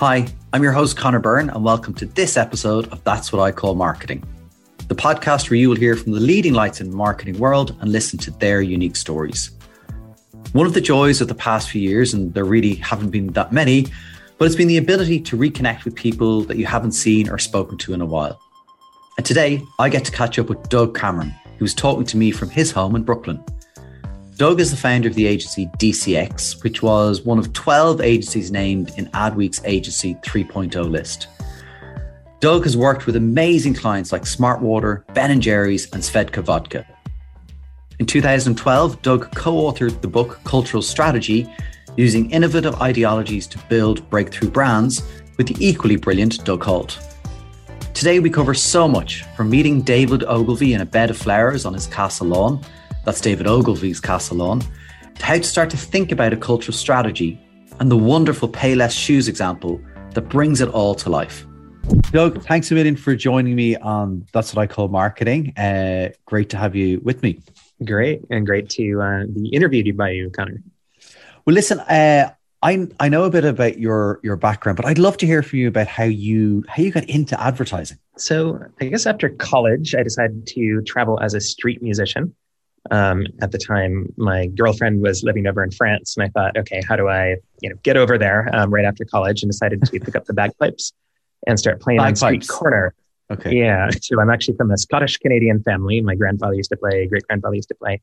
Hi, I'm your host, Conor Byrne, and welcome to this episode of That's What I Call Marketing, the podcast where you will hear from the leading lights in the marketing world and listen to their unique stories. One of the joys of the past few years, and there really haven't been that many, but it's been the ability to reconnect with people that you haven't seen or spoken to in a while. And today, I get to catch up with Doug Cameron, who's talking to me from his home in Brooklyn. Doug is the founder of the agency DCX, which was one of 12 agencies named in Adweek's Agency 3.0 list. Doug has worked with amazing clients like Smartwater, Ben & Jerry's, and Svedka Vodka. In 2012, Doug co-authored the book Cultural Strategy, using innovative ideologies to build breakthrough brands with the equally brilliant Doug Holt. Today we cover so much, from meeting David Ogilvy in a bed of flowers on his castle lawn – that's David Ogilvy's Castle how to start to think about a cultural strategy and the wonderful Payless Shoes example that brings it all to life. Doug, thanks a million for joining me on That's What I Call Marketing. Uh, great to have you with me. Great, and great to uh, be interviewed by you, Conor. Well, listen, uh, I I know a bit about your your background, but I'd love to hear from you about how you how you got into advertising. So, I guess after college, I decided to travel as a street musician. Um, at the time, my girlfriend was living over in France, and I thought, okay, how do I, you know, get over there um, right after college? And decided to pick up the bagpipes and start playing bagpipes. on street corner. Okay. Yeah. So I'm actually from a Scottish Canadian family. My grandfather used to play, great grandfather used to play.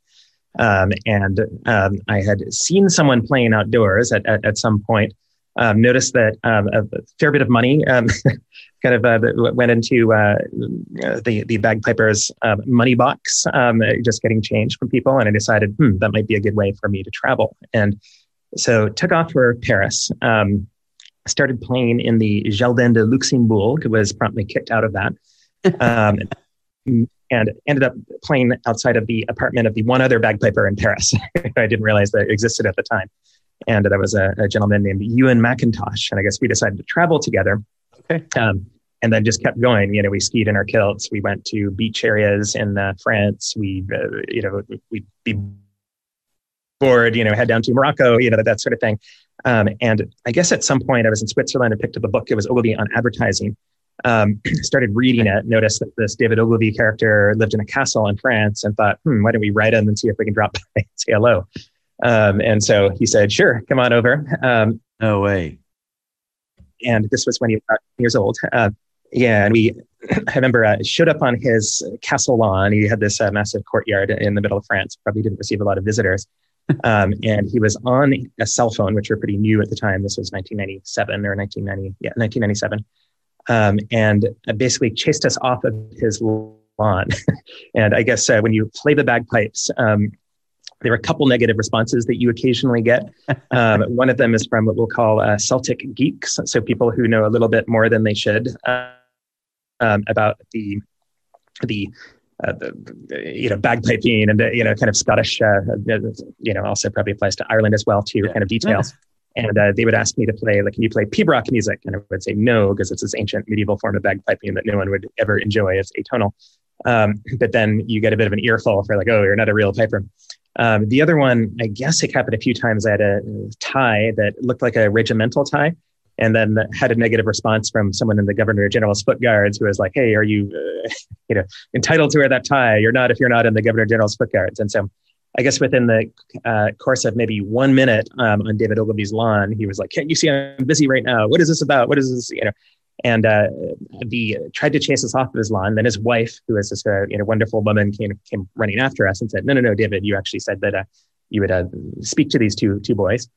Um, and um, I had seen someone playing outdoors at, at, at some point um, noticed that um, a fair bit of money um, kind of uh, went into uh, the the bagpipers uh, money box, um, just getting change from people, and I decided hmm, that might be a good way for me to travel, and so took off for Paris. Um, started playing in the Jardin de Luxembourg, was promptly kicked out of that. Um, and ended up playing outside of the apartment of the one other bagpiper in Paris. I didn't realize that existed at the time and that was a, a, gentleman named Ewan McIntosh. And I guess we decided to travel together. Okay. Um, and then just kept going. You know, we skied in our kilts. We went to beach areas in uh, France. We, uh, you know, we'd be bored, you know, head down to Morocco, you know, that, that sort of thing. Um, and I guess at some point I was in Switzerland and picked up a book. It was Ogilvy on advertising. Um, started reading it, noticed that this David Ogilvy character lived in a castle in France and thought, hmm, why don't we write him and see if we can drop by and say hello. Um, and so he said, sure, come on over. Um, no way. And this was when he was about years old. Uh, yeah, and we, I remember, uh, showed up on his castle lawn. He had this uh, massive courtyard in the middle of France. Probably didn't receive a lot of visitors. Um, and he was on a cell phone, which were pretty new at the time. This was 1997 or 1990, yeah, 1997. Um, and basically chased us off of his lawn. and I guess uh, when you play the bagpipes, um, there are a couple negative responses that you occasionally get. Um, one of them is from what we'll call uh, Celtic geeks, so people who know a little bit more than they should uh, um, about the the, uh, the, you know bagpiping and you know kind of Scottish uh, you know also probably applies to Ireland as well too yeah. kind of details. And uh, they would ask me to play, like, can you play pibroch music? And I would say no, because it's this ancient medieval form of bagpiping that no one would ever enjoy. It's atonal. Um, but then you get a bit of an earful for like, oh, you're not a real piper. Um, the other one, I guess it happened a few times. I had a tie that looked like a regimental tie, and then had a negative response from someone in the Governor General's foot guards who was like, "Hey, are you, uh, you know, entitled to wear that tie? You're not if you're not in the Governor General's foot guards." And so, I guess within the uh, course of maybe one minute um, on David Ogilvy's lawn, he was like, "Can't you see I'm busy right now? What is this about? What is this?" You know, and uh, the tried to chase us off of his lawn. Then his wife, who is this uh, you know wonderful woman, came came running after us and said, "No, no, no, David, you actually said that uh, you would uh, speak to these two two boys."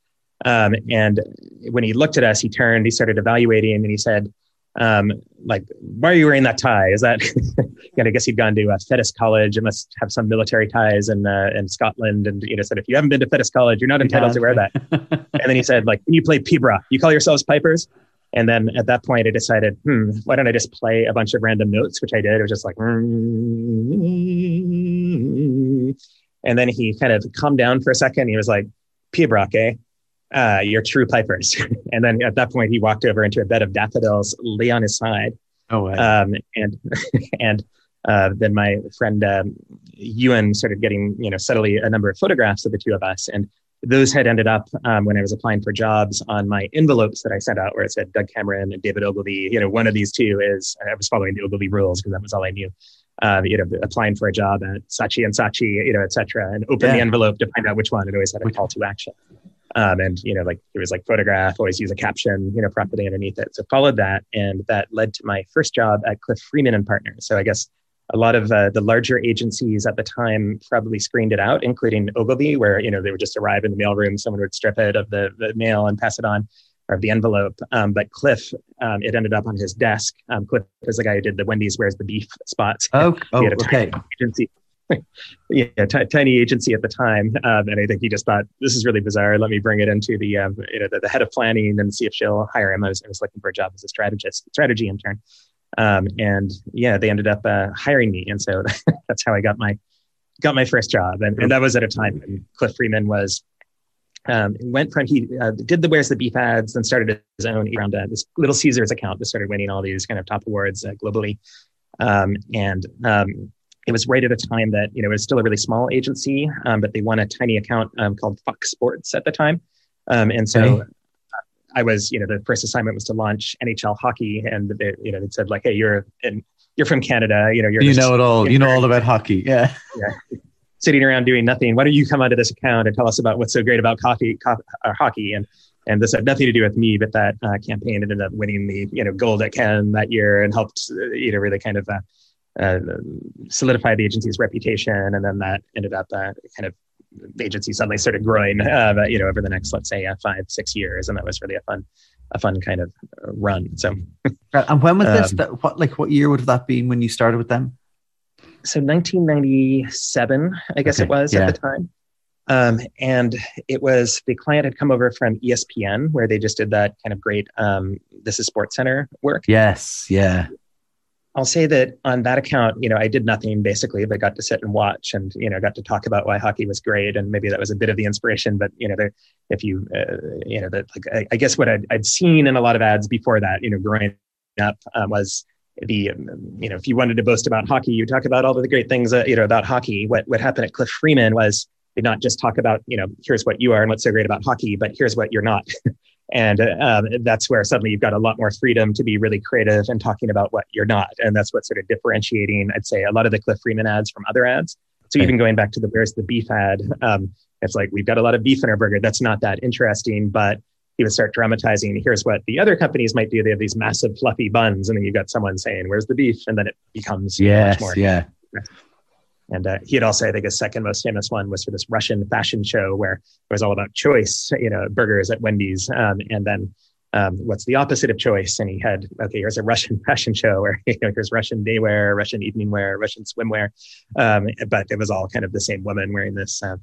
Um, and when he looked at us, he turned, he started evaluating, and he said, um, "Like, why are you wearing that tie? Is that?" and I guess he'd gone to a Fettes College. It must have some military ties in uh, in Scotland, and you know said, "If you haven't been to Fettes College, you're not entitled yeah. to wear that." and then he said, "Like, you play pibroch. You call yourselves pipers?" And then at that point, I decided, hmm, why don't I just play a bunch of random notes, which I did. It was just like, and then he kind of calmed down for a second. He was like, eh? Uh, you're true pipers. and then at that point, he walked over into a bed of daffodils, lay on his side. Oh, wow. Um, and, and, uh, then my friend um, Ewan started getting, you know, subtly a number of photographs of the two of us, and those had ended up um, when I was applying for jobs on my envelopes that I sent out, where it said Doug Cameron and David Ogilvy. You know, one of these two is I was following the Ogilvy rules because that was all I knew. Um, you know, applying for a job at Saatchi and Saatchi, you know, etc., and open yeah. the envelope to find out which one. It always had a call to action. Um, and you know, like it was like photograph, always use a caption, you know, properly underneath it. So followed that, and that led to my first job at Cliff Freeman and Partners. So I guess a lot of uh, the larger agencies at the time probably screened it out, including Ogilvy, where you know they would just arrive in the mailroom, someone would strip it of the, the mail and pass it on, or the envelope. Um, but Cliff, um, it ended up on his desk. Um, Cliff is the guy who did the Wendy's Where's the Beef spots. Oh, oh okay. Agency. yeah, t- tiny agency at the time, um, and I think he just thought this is really bizarre. Let me bring it into the um, you know the, the, head of planning and see if she'll hire him. I was, I was looking for a job as a strategist, strategy intern, um, and yeah, they ended up uh, hiring me, and so that's how I got my got my first job, and, and that was at a time when Cliff Freeman was um, went from he uh, did the where's the beef ads, and started his own around uh, this Little Caesars account that started winning all these kind of top awards uh, globally, um, and um, it was right at a time that you know it was still a really small agency, um, but they won a tiny account um, called Fox Sports at the time, and so. I was, you know, the first assignment was to launch NHL hockey, and they, you know, they said like, "Hey, you're in, you're from Canada, you know, you're you know it all, you know all about hockey, yeah, yeah." Sitting around doing nothing. Why don't you come onto this account and tell us about what's so great about coffee, co- uh, hockey? And and this had nothing to do with me, but that uh, campaign ended up winning the you know gold at Cannes that year and helped uh, you know really kind of uh, uh, solidify the agency's reputation, and then that ended up uh, kind of the agency suddenly started growing, uh, you know, over the next let's say uh, five six years, and that was really a fun a fun kind of run. So, and when was this? Um, what like what year would have that been when you started with them? So 1997, I guess okay. it was yeah. at the time. Um, and it was the client had come over from ESPN where they just did that kind of great um, this is Sports Center work. Yes, yeah. I'll say that on that account, you know, I did nothing basically, but got to sit and watch and, you know, got to talk about why hockey was great. And maybe that was a bit of the inspiration, but, you know, if you, uh, you know, like, I, I, guess what I'd, I'd, seen in a lot of ads before that, you know, growing up um, was the, um, you know, if you wanted to boast about hockey, you talk about all of the great things, uh, you know, about hockey. What, what happened at Cliff Freeman was they not just talk about, you know, here's what you are and what's so great about hockey, but here's what you're not. And um, that's where suddenly you've got a lot more freedom to be really creative and talking about what you're not. And that's what's sort of differentiating, I'd say, a lot of the Cliff Freeman ads from other ads. So even going back to the Where's the Beef ad, um, it's like, we've got a lot of beef in our burger. That's not that interesting, but he would start dramatizing. Here's what the other companies might do. They have these massive fluffy buns, and then you've got someone saying, "Where's the beef?" And then it becomes yes, much more. Yeah. And uh, he had also, I think, his second most famous one was for this Russian fashion show where it was all about choice, you know, burgers at Wendy's. Um, and then um, what's the opposite of choice? And he had, okay, here's a Russian fashion show where, you know, here's Russian day wear, Russian evening wear, Russian swimwear. Um, but it was all kind of the same woman wearing this uh,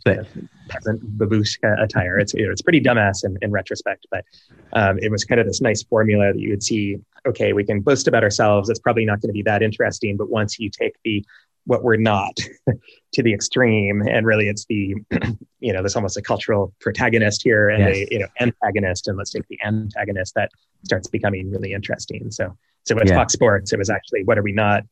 peasant babushka attire. It's, you know, it's pretty dumbass in, in retrospect, but um, it was kind of this nice formula that you would see, okay, we can boast about ourselves. It's probably not going to be that interesting, but once you take the what we're not to the extreme. And really it's the you know there's almost a cultural protagonist here and yes. a you know antagonist. And let's take the antagonist that starts becoming really interesting. So so with yeah. fox sports it was actually what are we not?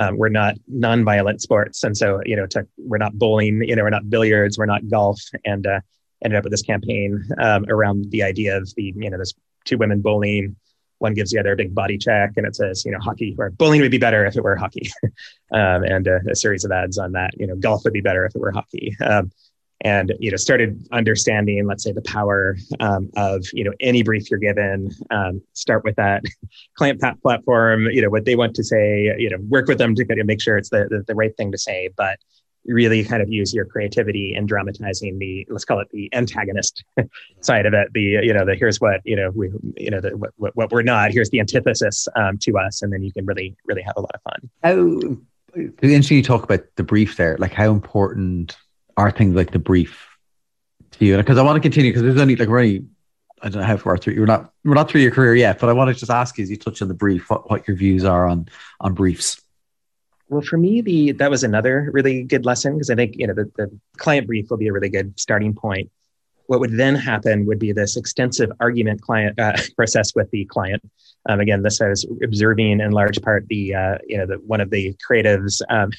Um, we're not non-violent sports. And so you know to, we're not bowling you know we're not billiards we're not golf. And uh, ended up with this campaign um, around the idea of the you know there's two women bowling one gives the other a big body check and it says, you know, hockey or bowling would be better if it were hockey. um, and a, a, series of ads on that, you know, golf would be better if it were hockey. Um, and, you know, started understanding, let's say the power um, of, you know, any brief you're given, um, start with that client platform, you know, what they want to say, you know, work with them to make sure it's the, the, the right thing to say, but really kind of use your creativity in dramatizing the let's call it the antagonist side of it the you know the here's what you know we you know the, what, what we're not here's the antithesis um, to us and then you can really really have a lot of fun how interesting you talk about the brief there like how important are things like the brief to you because i want to continue because there's only like we're only I don't know how far through you're not we're not through your career yet, but I want to just ask you as you touch on the brief, what, what your views are on on briefs. Well, for me, the that was another really good lesson because I think you know the, the client brief will be a really good starting point. What would then happen would be this extensive argument client uh, process with the client. Um, again, this I was observing in large part the uh, you know the, one of the creatives um,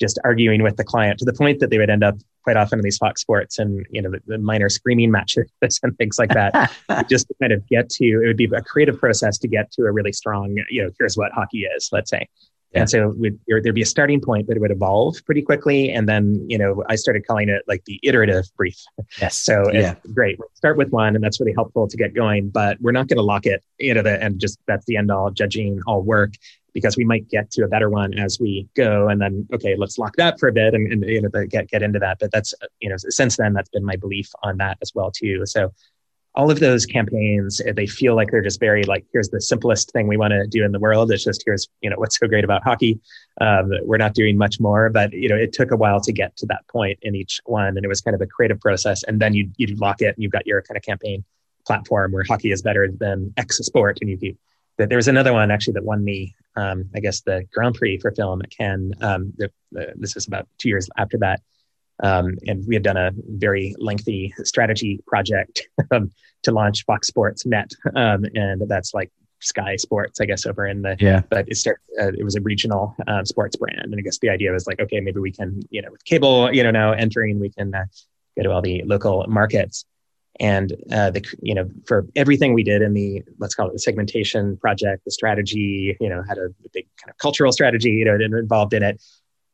just arguing with the client to the point that they would end up quite often in these Fox Sports and you know the, the minor screaming matches and things like that. just to kind of get to it would be a creative process to get to a really strong you know here's what hockey is. Let's say. Yeah. And so there'd be a starting point, but it would evolve pretty quickly. And then, you know, I started calling it like the iterative brief. Yes. So yeah. great. We'll start with one, and that's really helpful to get going. But we're not going to lock it, you know, the, and just that's the end all judging all work because we might get to a better one as we go. And then, okay, let's lock that for a bit and, and you know, get get into that. But that's you know, since then, that's been my belief on that as well too. So all of those campaigns eh, they feel like they're just very like here's the simplest thing we want to do in the world. It's just here's you know what's so great about hockey. Um, we're not doing much more but you know it took a while to get to that point in each one and it was kind of a creative process. And then you you lock it and you've got your kind of campaign platform where hockey is better than x sport and you that there was another one actually that won me um, i guess the grand prix for film at um, the, the, this was about two years after that um, and we had done a very lengthy strategy project um, to launch Fox Sports Net, um, and that's like Sky Sports, I guess, over in the yeah. But it started, uh, it was a regional um, sports brand, and I guess the idea was like, okay, maybe we can, you know, with cable, you know, now entering, we can uh, go to all the local markets. And uh, the you know for everything we did in the let's call it the segmentation project, the strategy, you know, had a big kind of cultural strategy, you know, involved in it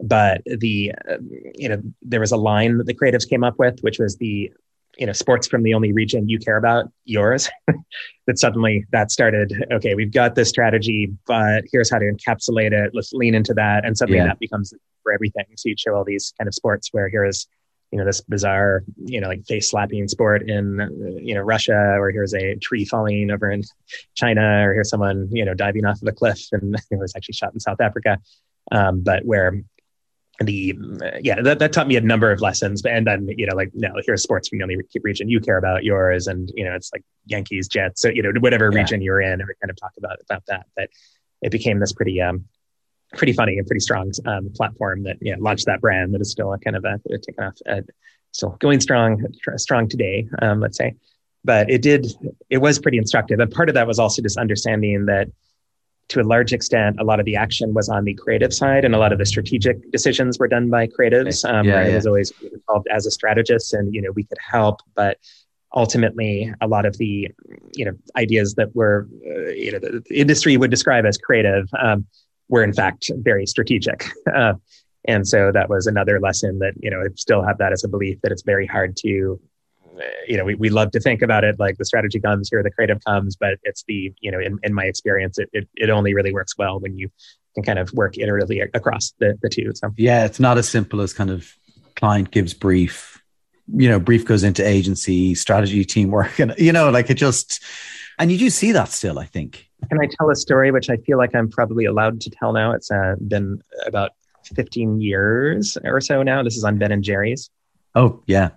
but the uh, you know there was a line that the creatives came up with which was the you know sports from the only region you care about yours that suddenly that started okay we've got this strategy but here's how to encapsulate it. Let's lean into that. And suddenly yeah. that becomes for everything. So you show all these kind of sports where here's you know this bizarre you know like face slapping sport in you know russia or here's a tree falling over in china or here's someone you know diving off of a cliff and it was actually shot in south africa. Um, but where the yeah that, that taught me a number of lessons. And then you know like no here's sports from the only region you care about yours and you know it's like yankees jets so you know whatever yeah. region you're in and we kind of talk about about that but it became this pretty um pretty funny and pretty strong um, platform that yeah launched that brand that is still a kind of a, a taken off uh, still going strong strong today um, let's say. But it did it was pretty instructive. And part of that was also just understanding that to a large extent, a lot of the action was on the creative side, and a lot of the strategic decisions were done by creatives. Um, yeah, yeah. I was always involved as a strategist, and you know we could help, but ultimately, a lot of the you know ideas that were uh, you know the, the, industry would describe as creative um, were in fact very strategic. Uh, and so that was another lesson that you know I still have that as a belief that it's very hard to you know, we, we love to think about it like the strategy comes here, the creative comes, but it's the, you know, in, in my experience, it, it, it only really works well when you can kind of work iteratively across the, the two. So, yeah, it's not as simple as kind of client gives brief, you know, brief goes into agency, strategy, teamwork, and, you know, like it just, and you do see that still, I think. Can I tell a story which I feel like I'm probably allowed to tell now? It's uh, been about 15 years or so now. This is on Ben and Jerry's. Oh, yeah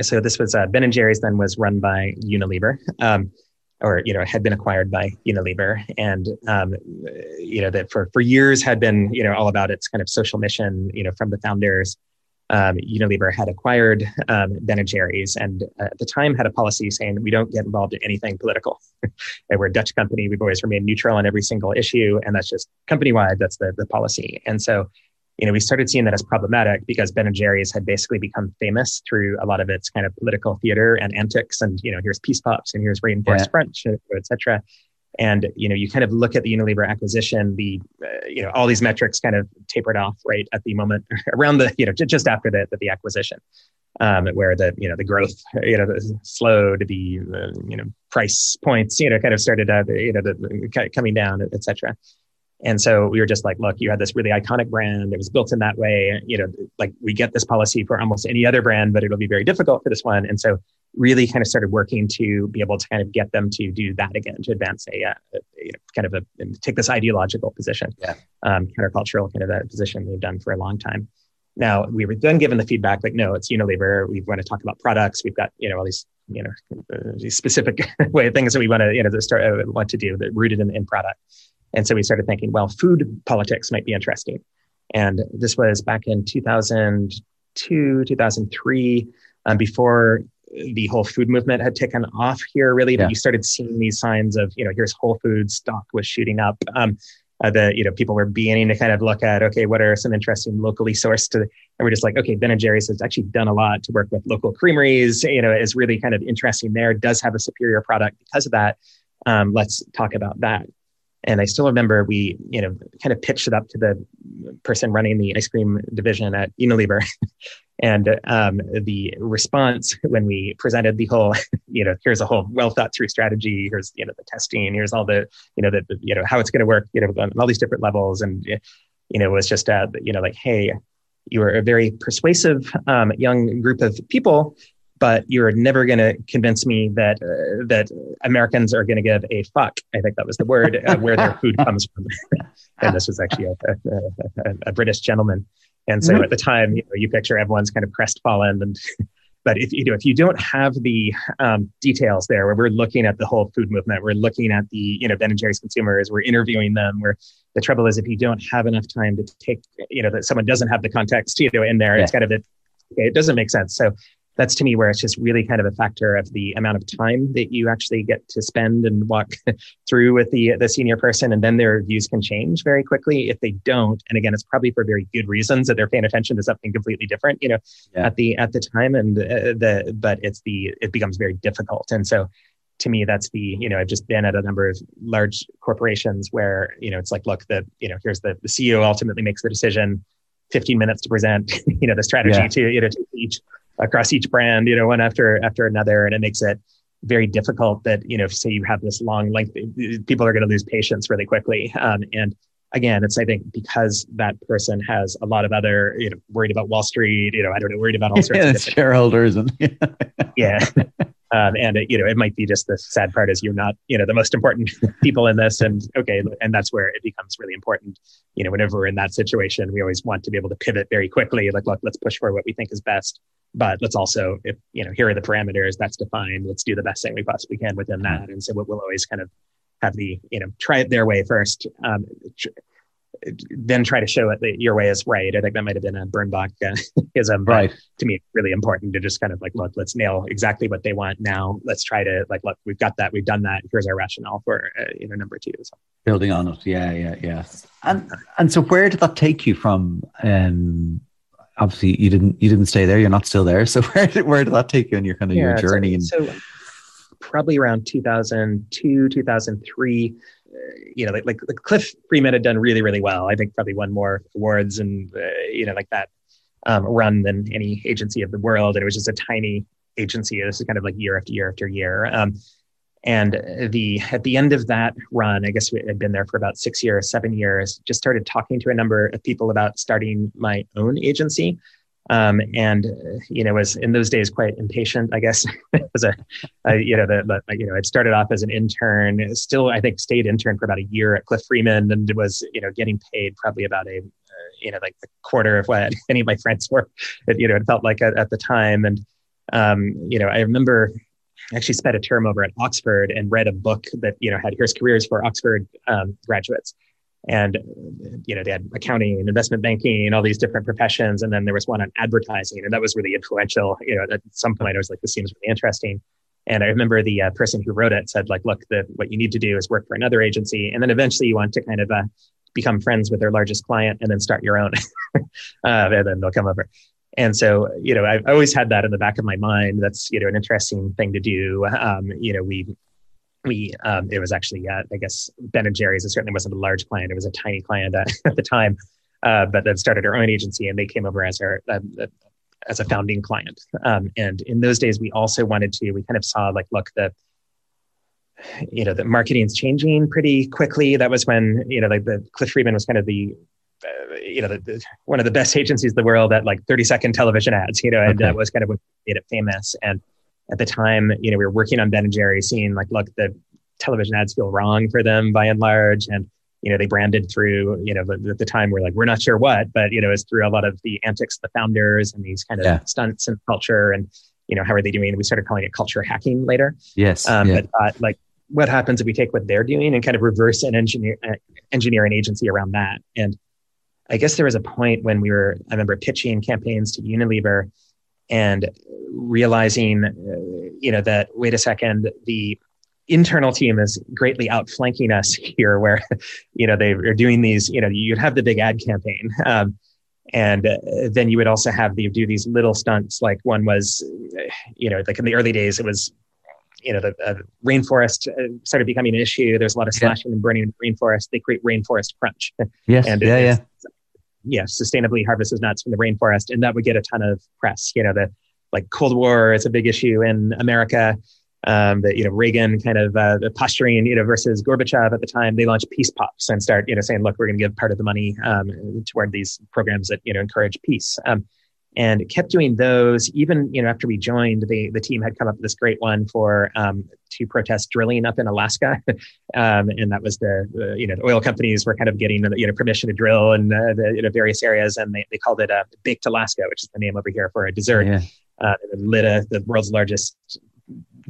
so this was uh, Ben and Jerry's then was run by Unilever, um, or you know had been acquired by Unilever, and um, you know that for for years had been you know all about its kind of social mission. You know from the founders, um, Unilever had acquired um, Ben and Jerry's, and uh, at the time had a policy saying we don't get involved in anything political. and we're a Dutch company; we've always remained neutral on every single issue, and that's just company wide. That's the the policy, and so you know, we started seeing that as problematic because Ben and Jerry's had basically become famous through a lot of its kind of political theater and antics. And, you know, here's peace pops and here's reinforced yeah. French, et cetera. And, you know, you kind of look at the Unilever acquisition, the, uh, you know, all these metrics kind of tapered off right at the moment around the, you know, just after the, the, the acquisition. Um, where the you know the growth you know slowed, the uh, you know price points you know kind of started uh, you know the, the, coming down, et cetera. And so we were just like, look, you had this really iconic brand. It was built in that way. You know, like we get this policy for almost any other brand, but it'll be very difficult for this one. And so really kind of started working to be able to kind of get them to do that again, to advance a, uh, you know, kind of a, take this ideological position, yeah. um, countercultural kind of a position they've done for a long time. Now we were then given the feedback like, no, it's Unilever. We want to talk about products. We've got you know all these you know uh, these specific way of things that we want to you know start uh, want to do that rooted in, in product. And so we started thinking, well, food politics might be interesting. And this was back in 2002, 2003, um, before the whole food movement had taken off here, really, yeah. that you started seeing these signs of, you know, here's Whole Foods stock was shooting up. Um, uh, the you know people were beginning to kind of look at okay what are some interesting locally sourced to, and we're just like okay Ben and Jerry's has actually done a lot to work with local creameries you know is really kind of interesting there does have a superior product because of that um, let's talk about that and I still remember we you know kind of pitched it up to the person running the ice cream division at Unilever And um, the response when we presented the whole, you know, here's a whole well thought through strategy. Here's you know the testing. Here's all the you know the, the you know how it's going to work. You know on all these different levels. And you know it was just uh, you know like hey, you are a very persuasive um, young group of people, but you're never going to convince me that uh, that Americans are going to give a fuck. I think that was the word uh, where their food comes from. and this was actually a, a, a, a British gentleman. And so mm-hmm. at the time, you know, you picture everyone's kind of crestfallen and but if you know if you don't have the um, details there where we're looking at the whole food movement we're looking at the you know ben and jerry's consumers we're interviewing them where the trouble is if you don't have enough time to take you know that someone doesn't have the context you know in there yeah. it's kind of it, it doesn't make sense so that's to me where it's just really kind of a factor of the amount of time that you actually get to spend and walk through with the the senior person and then their views can change very quickly if they don't and again it's probably for very good reasons that they're paying attention to something completely different you know yeah. at the at the time and uh, the but it's the it becomes very difficult and so to me that's the you know i've just been at a number of large corporations where you know it's like look the you know here's the, the ceo ultimately makes the decision 15 minutes to present you know the strategy yeah. to you know to each across each brand, you know, one after after another, and it makes it very difficult that you know, say you have this long length, people are going to lose patience really quickly. Um, and again, it's I think because that person has a lot of other, you know, worried about Wall Street, you know, I don't know, worried about all sorts yeah, of shareholders and yeah. Um, and it, you know, it might be just the sad part is you're not, you know, the most important people in this, and okay, and that's where it becomes really important. You know, whenever we're in that situation, we always want to be able to pivot very quickly. Like, look, let's push for what we think is best, but let's also, if you know, here are the parameters that's defined. Let's do the best thing we possibly can within that. And so we'll always kind of have the, you know, try it their way first. Um, then try to show it that your way is right. I think that might have been a Bernbach uh, ism, right. to me, really important to just kind of like, look, let's nail exactly what they want now. Let's try to like, look, we've got that, we've done that. Here's our rationale for uh, you know number two. So. Building on it, yeah, yeah, yeah. And and so where did that take you from? Um, obviously, you didn't you didn't stay there. You're not still there. So where did, where did that take you in your kind of yeah, your journey? So, so probably around 2002, 2003 you know, like, like, like Cliff Freeman had done really, really well. I think probably won more awards and, uh, you know, like that um, run than any agency of the world. And it was just a tiny agency. This is kind of like year after year after year. Um, and the at the end of that run, I guess we had been there for about six years, seven years. Just started talking to a number of people about starting my own agency. Um, and you know was in those days quite impatient i guess as a, a you know the, the, you know it started off as an intern still i think stayed intern for about a year at cliff freeman and was you know getting paid probably about a uh, you know like a quarter of what any of my friends were it, you know it felt like at, at the time and um, you know i remember actually spent a term over at oxford and read a book that you know had here's careers for oxford um, graduates. And you know they had accounting and investment banking and all these different professions. And then there was one on advertising and that was really influential. You know at some point i was like this seems really interesting. And i remember the uh, person who wrote it said like look the, what you need to do is work for another agency. And then eventually you want to kind of uh, become friends with their largest client and then start your own. Uh, and then they'll come over and so you know i've always had that in the back of my mind that's you know an interesting thing to do um, you know we we um, it was actually uh, I guess Ben and Jerry's. It certainly wasn't a large client; it was a tiny client uh, at the time. Uh, but then started our own agency, and they came over as our uh, uh, as a founding client. Um, and in those days, we also wanted to. We kind of saw like, look, the you know the marketing's changing pretty quickly. That was when you know like the Cliff Freeman was kind of the uh, you know, the, the, one of the best agencies in the world at like 30 second television ads, you know, and okay. that was kind of what made it famous. And at the time, you know, we were working on Ben and Jerry, seeing like, look, the television ads feel wrong for them by and large, and you know, they branded through, you know, at the time we're like, we're not sure what, but you know, it's through a lot of the antics of the founders and these kind of yeah. stunts and culture, and you know, how are they doing? We started calling it culture hacking later. Yes, um, yeah. but uh, like, what happens if we take what they're doing and kind of reverse and engineer uh, engineer an agency around that? And I guess there was a point when we were, I remember pitching campaigns to Unilever and realizing, uh, you know, that wait a second, the internal team is greatly outflanking us here, where you know they are doing these. You know, you'd have the big ad campaign, um, and uh, then you would also have the do these little stunts. Like one was, you know, like in the early days, it was. You know, the uh, rainforest uh, started becoming an issue. There's a lot of slashing yeah. and burning of rainforest. They create rainforest crunch. Yes. and yeah, yeah yeah, sustainably harvested nuts from the rainforest, and that would get a ton of press. You know, the like Cold War is a big issue in America. Um, that you know Reagan kind of uh, posturing, you know, versus Gorbachev at the time, they launched peace pops and start you know saying, look, we're going to give part of the money um, toward these programs that you know encourage peace. Um, and kept doing those. Even you know after we joined the the team had come up with this great one for um, to protest drilling up in Alaska. Um, and that was the, the, you know the oil companies were kind of getting you know permission to drill in uh, the you know, various areas and they, they called it uh, baked Alaska which is the name over here for a dessert. Yeah. uh, lit a, the world's largest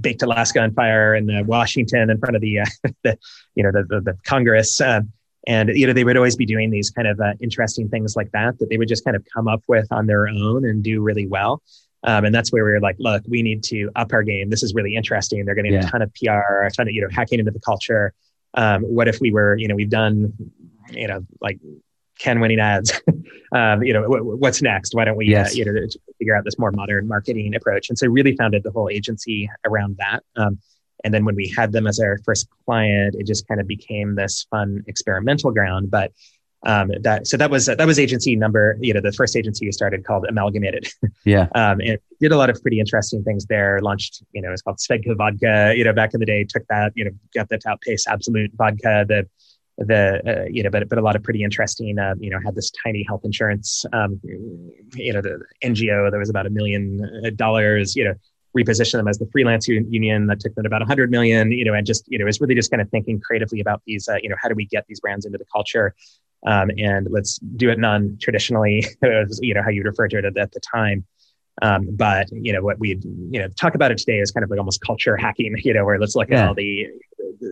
baked Alaska on fire in uh, Washington in front of the, uh, the you know the, the, the Congress. Uh, and you know they would always be doing these kind of uh, interesting things like that that they would just kind of come up with on their own and do really well. Um, and that's where we were like look we need to up our game. This is really interesting. They're getting yeah. a ton of pr a ton of you know hacking into the culture. Um, what if we were you know we've done you know like Cannes winning ads? Um, you know w- what's next? Why don't we uh, yes. uh, you know figure out this more modern marketing approach? And so really founded the whole agency around that. Um, and then when we had them as our first client, it just kind of became this fun experimental ground. But um, that so that was that was agency number you know the first agency we started called Amalgamated. Yeah, um, and did a lot of pretty interesting things there. Launched you know it's called Svedka Vodka. You know back in the day, took that you know got that to outpace Absolut Vodka. The the uh, you know but but a lot of pretty interesting uh, you know had this tiny health insurance um, you know the NGO that was about a million uh, dollars you know reposition them as the freelance union that took them about 100 million you know and just you know is really just kind of thinking creatively about these uh, you know how do we get these brands into the culture? Um, and let's do it non-traditionally you know how you refer to it at, at the time. Um, but you know what we you know talk about it today is kind of like almost culture hacking you know where let's look yeah. at all the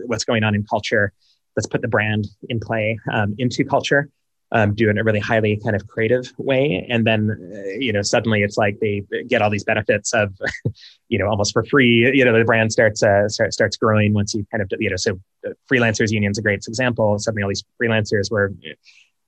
what's going on in culture. Let's put the brand in play um, into culture um, do it in a really highly kind of creative way. And then, uh, you know, suddenly it's like they get all these benefits of, you know, almost for free. You know, the brand starts uh, start, starts growing once you kind of, you know, so freelancers union is a great example. Suddenly, all these freelancers were.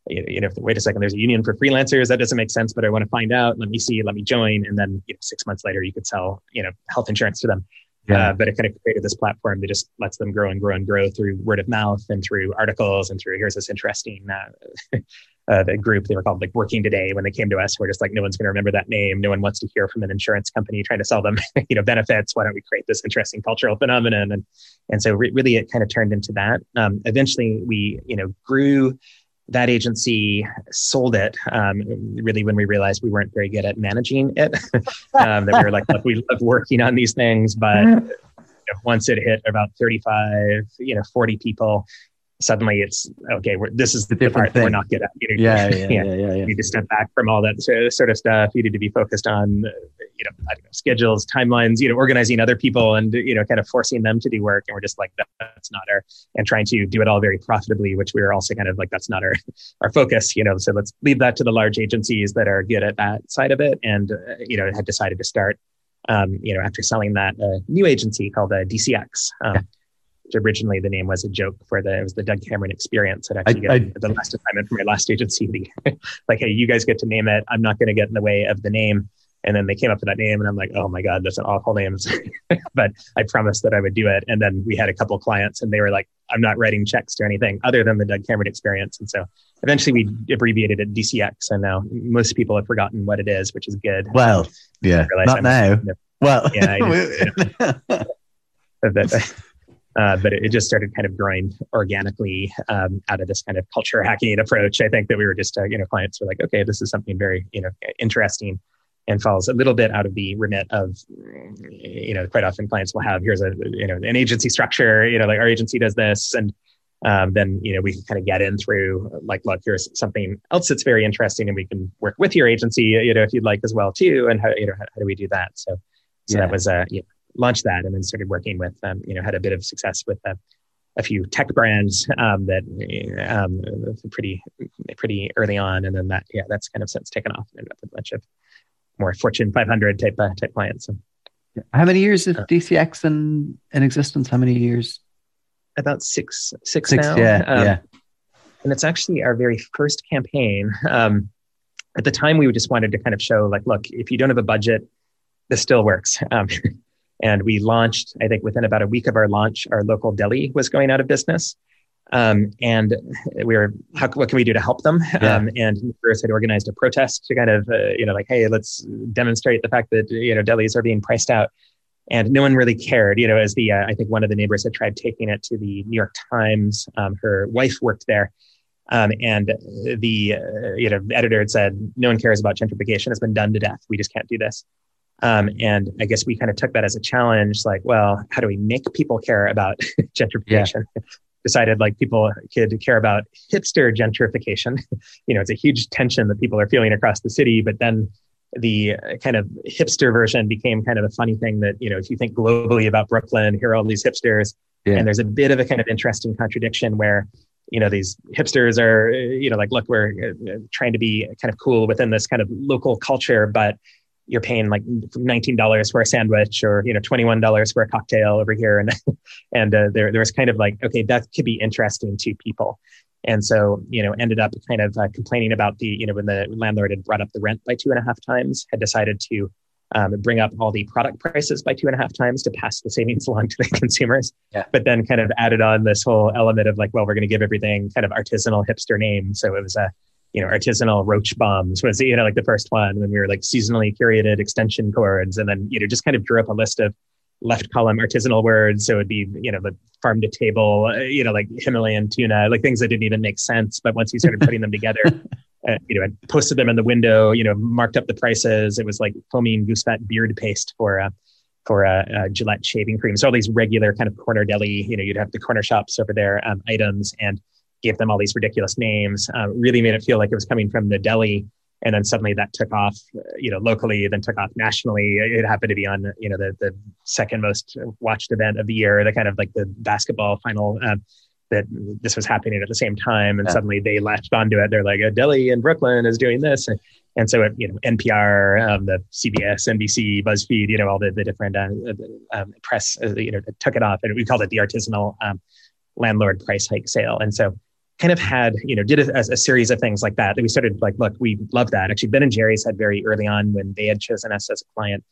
You know, wait a second, there's a union for freelancers. That doesn't make sense, but I want to find out. Let me see, let me join. And then you know, six months later, you could sell, you know, health insurance to them. Yeah. Uh, but it kind of created this platform that just lets them grow and grow and grow through word of mouth and through articles and through here's this interesting uh, uh, the group they were called like Working Today when they came to us. We're just like no one's going to remember that name. No one wants to hear from an insurance company trying to sell them you know benefits. Why don't we create this interesting cultural phenomenon? And and so re- really it kind of turned into that. Um, eventually we you know grew that agency sold it um, really when we realized we weren't very good at managing it. Um, that we were like look we love working on these things but you know, once it hit about 35 you know 40 people suddenly it's okay. this is the, the part thing. we're not good at. You know, yeah, yeah, yeah, yeah, yeah, You need to step back from all that sort of stuff. You need to be focused on, you know, know, schedules, timelines, you know, organizing other people and you know, kind of forcing them to do work. And we're just like, that's not our, and trying to do it all very profitably, which we were also kind of like, that's not our our focus. You know, so let's leave that to the large agencies that are good at that side of it. And uh, you know, had decided to start. Um, you know, after selling that uh, new agency called uh, DCX, um, originally the name was a joke for the it was the Doug Cameron experience. That actually I, I, the last assignment for my last agency, the, like, hey, you guys get to name it. I'm not going to get in the way of the name. And then they came up with that name, and I'm like, oh my god, that's an awful name. but I promised that I would do it. And then we had a couple clients, and they were like, I'm not writing checks to anything other than the Doug Cameron experience. And so eventually we abbreviated it DCX, and now most people have forgotten what it is, which is good. Well, yeah, not I'm, now. well, yeah. I, you know, uh, but it, it, just started kind of growing organically um, out of this kind of culture hacking approach. I think that we were just, uh, you know, clients were like, okay, this is something very, you know, interesting and falls a little bit out of the remit of, you know, quite often clients will have, here's a, you know, an agency structure, you know, like our agency does this. And um, then, you know, we can kind of get in through like, look, here's something else that's very interesting and we can work with your agency, you know, if you'd like as well too. And how, you know, how, how do we do that? So, so yeah. that was, uh, you know, launched that and then started working with um, you know had a bit of success with uh, a few tech brands um, that um, pretty pretty early on and then that yeah that's kind of since taken off and ended up with a bunch of more fortune 500 type uh, type clients so. How many years is DCX in, in existence? How many years? About six, six, Six, now. yeah, Um, yeah. and it's actually our very first campaign. Um, at the time, we just wanted to kind of show, like, look, if you don't have a budget, this still works. Um, and we launched, I think, within about a week of our launch, our local deli was going out of business. Um, and we were, how, what can we do to help them? Yeah. Um, and Bruce had organized a protest to kind of, uh, you know, like, hey, let's demonstrate the fact that you know delis are being priced out. And no one really cared, you know. As the, uh, I think one of the neighbors had tried taking it to the New York Times. Um, her wife worked there, um, and the uh, you know editor had said, "No one cares about gentrification; it's been done to death. We just can't do this." Um, and I guess we kind of took that as a challenge, like, well, how do we make people care about gentrification? Decided like people could care about hipster gentrification. you know, it's a huge tension that people are feeling across the city, but then the uh, kind of hipster version became kind of a funny thing that you know if you think globally about brooklyn here are all these hipsters Yeah. and there's a bit of a kind of interesting contradiction where you know these hipsters are uh, you know like look we're uh, trying to be kind of cool within this kind of local culture but you're paying like $19 for a sandwich or you know $21 for a cocktail over here. And and uh, there there was kind of like okay that could be interesting to people. And so you know ended up kind of uh, complaining about the you know when the landlord had brought up the rent by two and a half times had decided to um, bring up all the product prices by two and a half times to pass the savings along to the consumers. Yeah. but then kind of added on this whole element of like well we're going to give everything kind of artisanal hipster name. So it was a you know artisanal roach bombs was you know like the first one. And then we were like seasonally curated extension cords. And then you know just kind of drew up a list of left column artisanal words. So it'd be you know the farm to table uh, you know like himalayan tuna like things that didn't even make sense. But once you started putting them together uh, you know I posted them in the window you know marked up the prices. It was like foaming goose fat beard paste for uh, for uh, uh, Gillette shaving cream. So all these regular kind of corner deli, you know, you'd have the corner shops over there um, items. And gave them all these ridiculous names. Uh, really made it feel like it was coming from the deli. And then suddenly that took off, uh, you know, locally, then took off nationally. It happened to be on, you know, the the second most watched event of the year, the kind of like the basketball final. Um, that this was happening at the same time, and Yeah. suddenly they latched onto it. They're like, a deli in Brooklyn is doing this, and, and so it, you know, NPR, um, the CBS, NBC, BuzzFeed, you know, all the the different uh, um, press, uh, you know, took it off, and we called it the artisanal um, landlord price hike sale. And so, kind of had, you know, did a, a series of things like that. That we started like, look, we love that. Actually, Ben and Jerry's had very early on when they had chosen us as a client,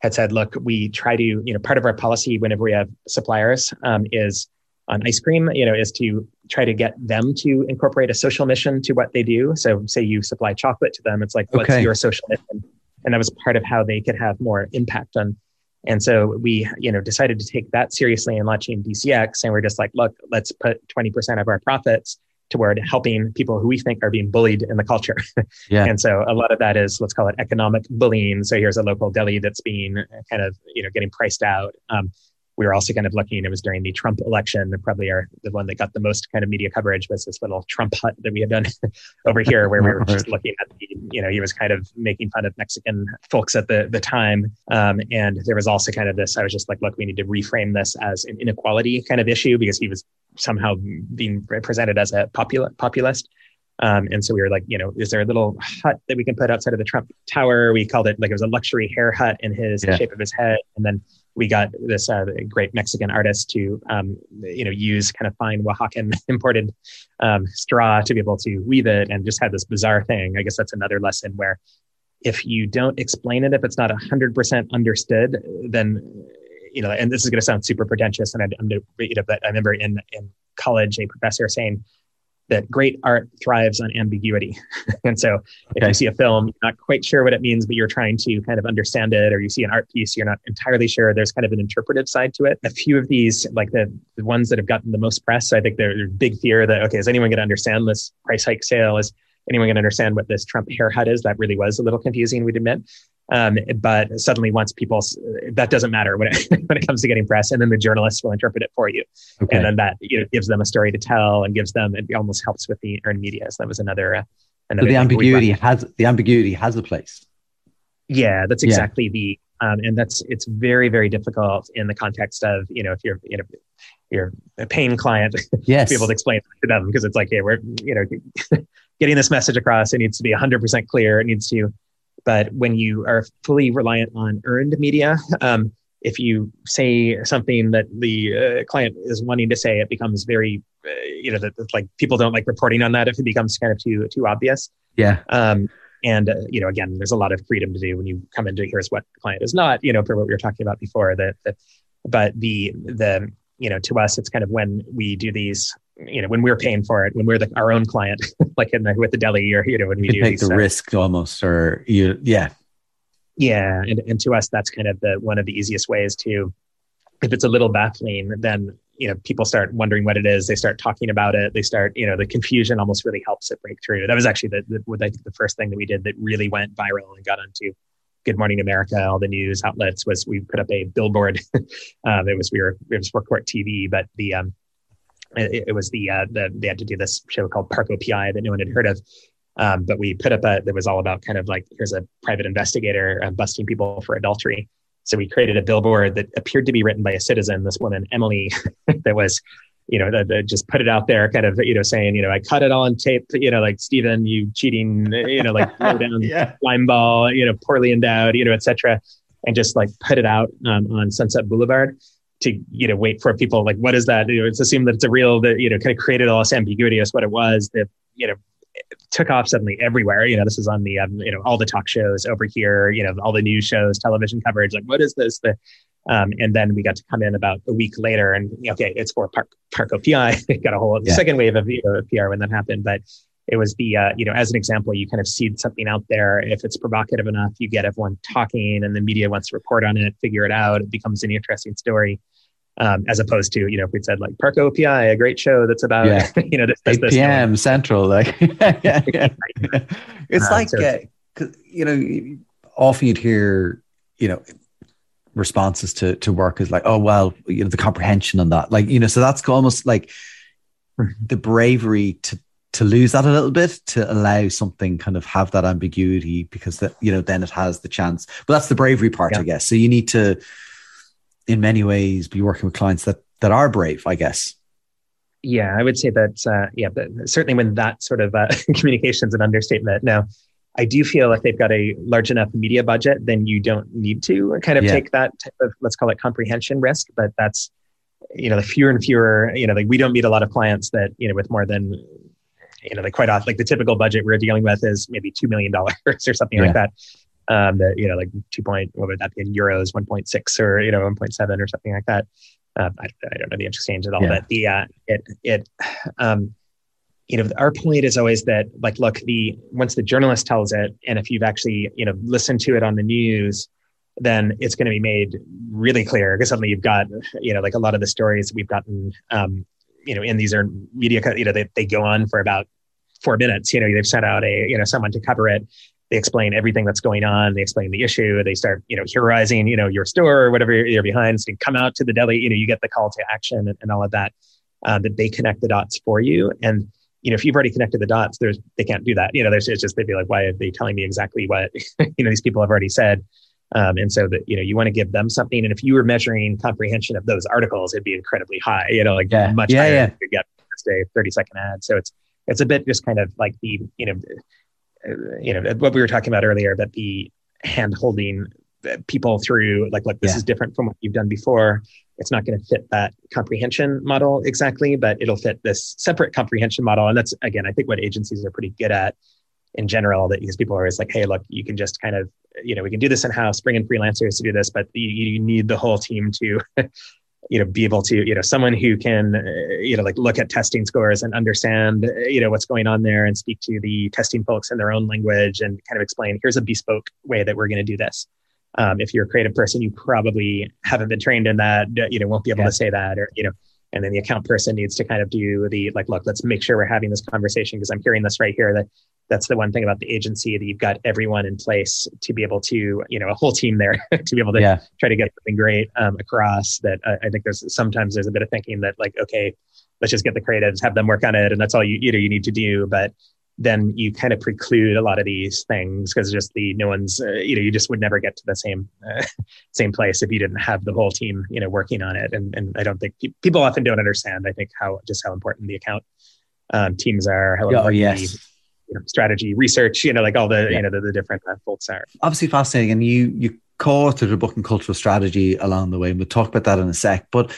had said, look, we try to, you know, part of our policy whenever we have suppliers um, is on ice cream, you know, is to try to get them to incorporate a social mission to what they do. So, say you supply chocolate to them, it's like, what's your social mission? And that was part of how they could have more impact on. And so we, you know, decided to take that seriously in launching DCX, and we're just like, look, let's put twenty percent of our profits toward helping people who we think are being bullied in the culture. Yeah. And so a lot of that is let's call it economic bullying. So here's a local deli that's being kind of you know getting priced out. Um, we were also kind of looking. It was during the Trump election. Probably our the one that got the most kind of media coverage was this little Trump hut that we had done over here, where we were just looking at the you know he was kind of making fun of Mexican folks at the the time. Um, and there was also kind of this. I was just like, look, we need to reframe this as an inequality kind of issue because he was somehow being presented as a popul- populist. Um, and so we were like, you know, is there a little hut that we can put outside of the Trump Tower? We called it like it was a luxury hair hut in his Yeah. shape of his head. And then we got this uh, great Mexican artist to, um, you know, use kind of fine Oaxacan imported um, straw to be able to weave it, and just had this bizarre thing. I guess that's another lesson where if you don't explain it, if it's not hundred percent understood, then you know, and this is going to sound super pretentious, and I, I'm, you know, but I remember in in college a professor saying that great art thrives on ambiguity. and so if you see a film, you're not quite sure what it means, but you're trying to kind of understand it, or you see an art piece, you're not entirely sure. There's kind of an interpretive side to it. A few of these, like the, the ones that have gotten the most press, I think there's a big fear that, okay, is anyone going to understand this price hike sale? Is anyone going to understand what this Trump hair hut is? That really was a little confusing, we'd admit. Um, but suddenly, once people, that doesn't matter when it, when it comes to getting press, and then the journalists will interpret it for you Okay. and then that you know gives them a story to tell and gives them it almost helps with the earned media. So that was another uh, so the thing that we ambiguity has the ambiguity has a place. Yeah, that's Yeah. exactly the um, and that's it's very very difficult in the context of you know if you're you know you're a paying client to be able to explain to them because it's like hey we're you know getting this message across it needs to be 100% clear it needs to But when you are fully reliant on earned media, um, if you say something that the uh, client is wanting to say, it becomes very, uh, you know, that like people don't like reporting on that if it becomes kind of too too obvious. Yeah. Um, and uh, you know, again, there's a lot of freedom to do when you come into here's what the client is not. You know, for what we were talking about before. That, that but the the you know to us, it's kind of when we do these. You know, when we're paying for it, when we're the, our own client, like in the, with the deli, or you know, when we you do take the uh, risk almost, or you, yeah, yeah, and, and to us, that's kind of the one of the easiest ways to, if it's a little baffling, then you know people start wondering what it is. They start talking about it. They start, you know, the confusion almost really helps it break through. That was actually the, the what I think the first thing that we did that really went viral and got onto Good Morning America, all the news outlets was we put up a billboard. um, it was we were it was for Court TV, but the um, it, it was the uh, the they had to do this show called Parco PI that no one had heard of. Um, but we put up a that was all about kind of like here's a private investigator uh, busting people for adultery. So we created a billboard that appeared to be written by a citizen, this woman Emily, that was, you know, that, that just put it out there, kind of, you know, saying, you know, I cut it all on tape, you know, like Stephen, you cheating, you know, like low down yeah. slime ball, you know, poorly endowed, you know, etc., and just like put it out um, on Sunset Boulevard to you know wait for people like what is that you know it's assumed that it's a real that you know kind of created all this ambiguity as what it was that you know took off suddenly everywhere. You know, this is on the um, you know all the talk shows over here. You know, all the news shows, television coverage. Like, what is this? The um, and then we got to come in about a week later, and okay, it's for Park Parco PI. got a whole yeah. second wave of you know, PR when that happened, but it was the uh, you know as an example, you kind of seed something out there. If it's provocative enough, you get everyone talking, and the media wants to report on it, figure it out. It becomes an interesting story um, as opposed to you know if we'd said like Parco PI, a great show that's about yeah. you know this, this, 8 p.m. This Central, like yeah, yeah. it's Uh, like so- uh, you know often you'd hear you know responses to to work is like oh well you know the comprehension on that like you know so that's almost like the bravery to to lose that a little bit to allow something kind of have that ambiguity because that you know then it has the chance but that's the bravery part Yeah. i guess so you need to in many ways be working with clients that that are brave i guess yeah, I would say that uh, yeah, but certainly when that sort of uh, communication is an understatement. Now, I do feel if they've got a large enough media budget, then you don't need to kind of Yeah. take that type of let's call it comprehension risk. But that's you know the fewer and fewer you know like we don't meet a lot of clients that you know with more than you know like quite often like the typical budget we're dealing with is maybe two million dollars or something Yeah. like that. Um, that you know like two point what would that be in euros one point six or you know one point seven or something like that. Uh, I, I don't know the exchange at all, Yeah. but the uh, it it um, you know our point is always that like look the once the journalist tells it and if you've actually you know listened to it on the news then it's going to be made really clear because suddenly you've got you know like a lot of the stories we've gotten um, you know in these are media you know they, they go on for about four minutes. You know they've sent out a you know someone to cover it. They explain everything that's going on. They explain the issue. They start you know heroizing you know your store or whatever you're behind. So you come out to the deli you know you get the call to action and, and all of that uh, that they connect the dots for you. And you know if you've already connected the dots there's they can't do that you know there's it's just they'd be like why are they telling me exactly what you know these people have already said um, and so that you know you want to give them something and if you were measuring comprehension of those articles it'd be incredibly high you know like Yeah. much Yeah, higher yeah. than you get a 30 second ad so it's it's a bit just kind of like the you know uh, you know what we were talking about earlier but the hand holding people through like look this Yeah. is different from what you've done before it's not going to fit that comprehension model exactly but it'll fit this separate comprehension model. And that's again i think what agencies are pretty good at in general that because people are always like hey look you can just kind of you know we can do this in house bring in freelancers to do this but you, you need the whole team to you know be able to you know someone who can uh, you know like look at testing scores and understand uh, you know what's going on there and speak to the testing folks in their own language and kind of explain here's a bespoke way that we're going to do this um, if you're a creative person you probably haven't been trained in that you know won't be able Yeah. to say that or you know and then the account person needs to kind of do the like look let's make sure we're having this conversation because i'm hearing this right here that that's the one thing about the agency that you've got everyone in place to be able to you know a whole team there to be able to yeah try to get something great um, across that uh, I think there's sometimes there's a bit of thinking that like, okay, let's just get the creatives, have them work on it. And that's all you, you know, you need to do. But then you kind of preclude a lot of these things because just the, no one's, uh, you know, you just would never get to the same, uh, same place if you didn't have the whole team, you know, working on it. And, and I don't think pe- people often don't understand, I think how, just how important the account um, teams are, how oh, important yes. the, you know, strategy, research, you know, like all the, yeah. you know, the, the different uh, folks are. Obviously fascinating. And you, you co-authored a book in cultural strategy along the way, and we'll talk about that in a sec. But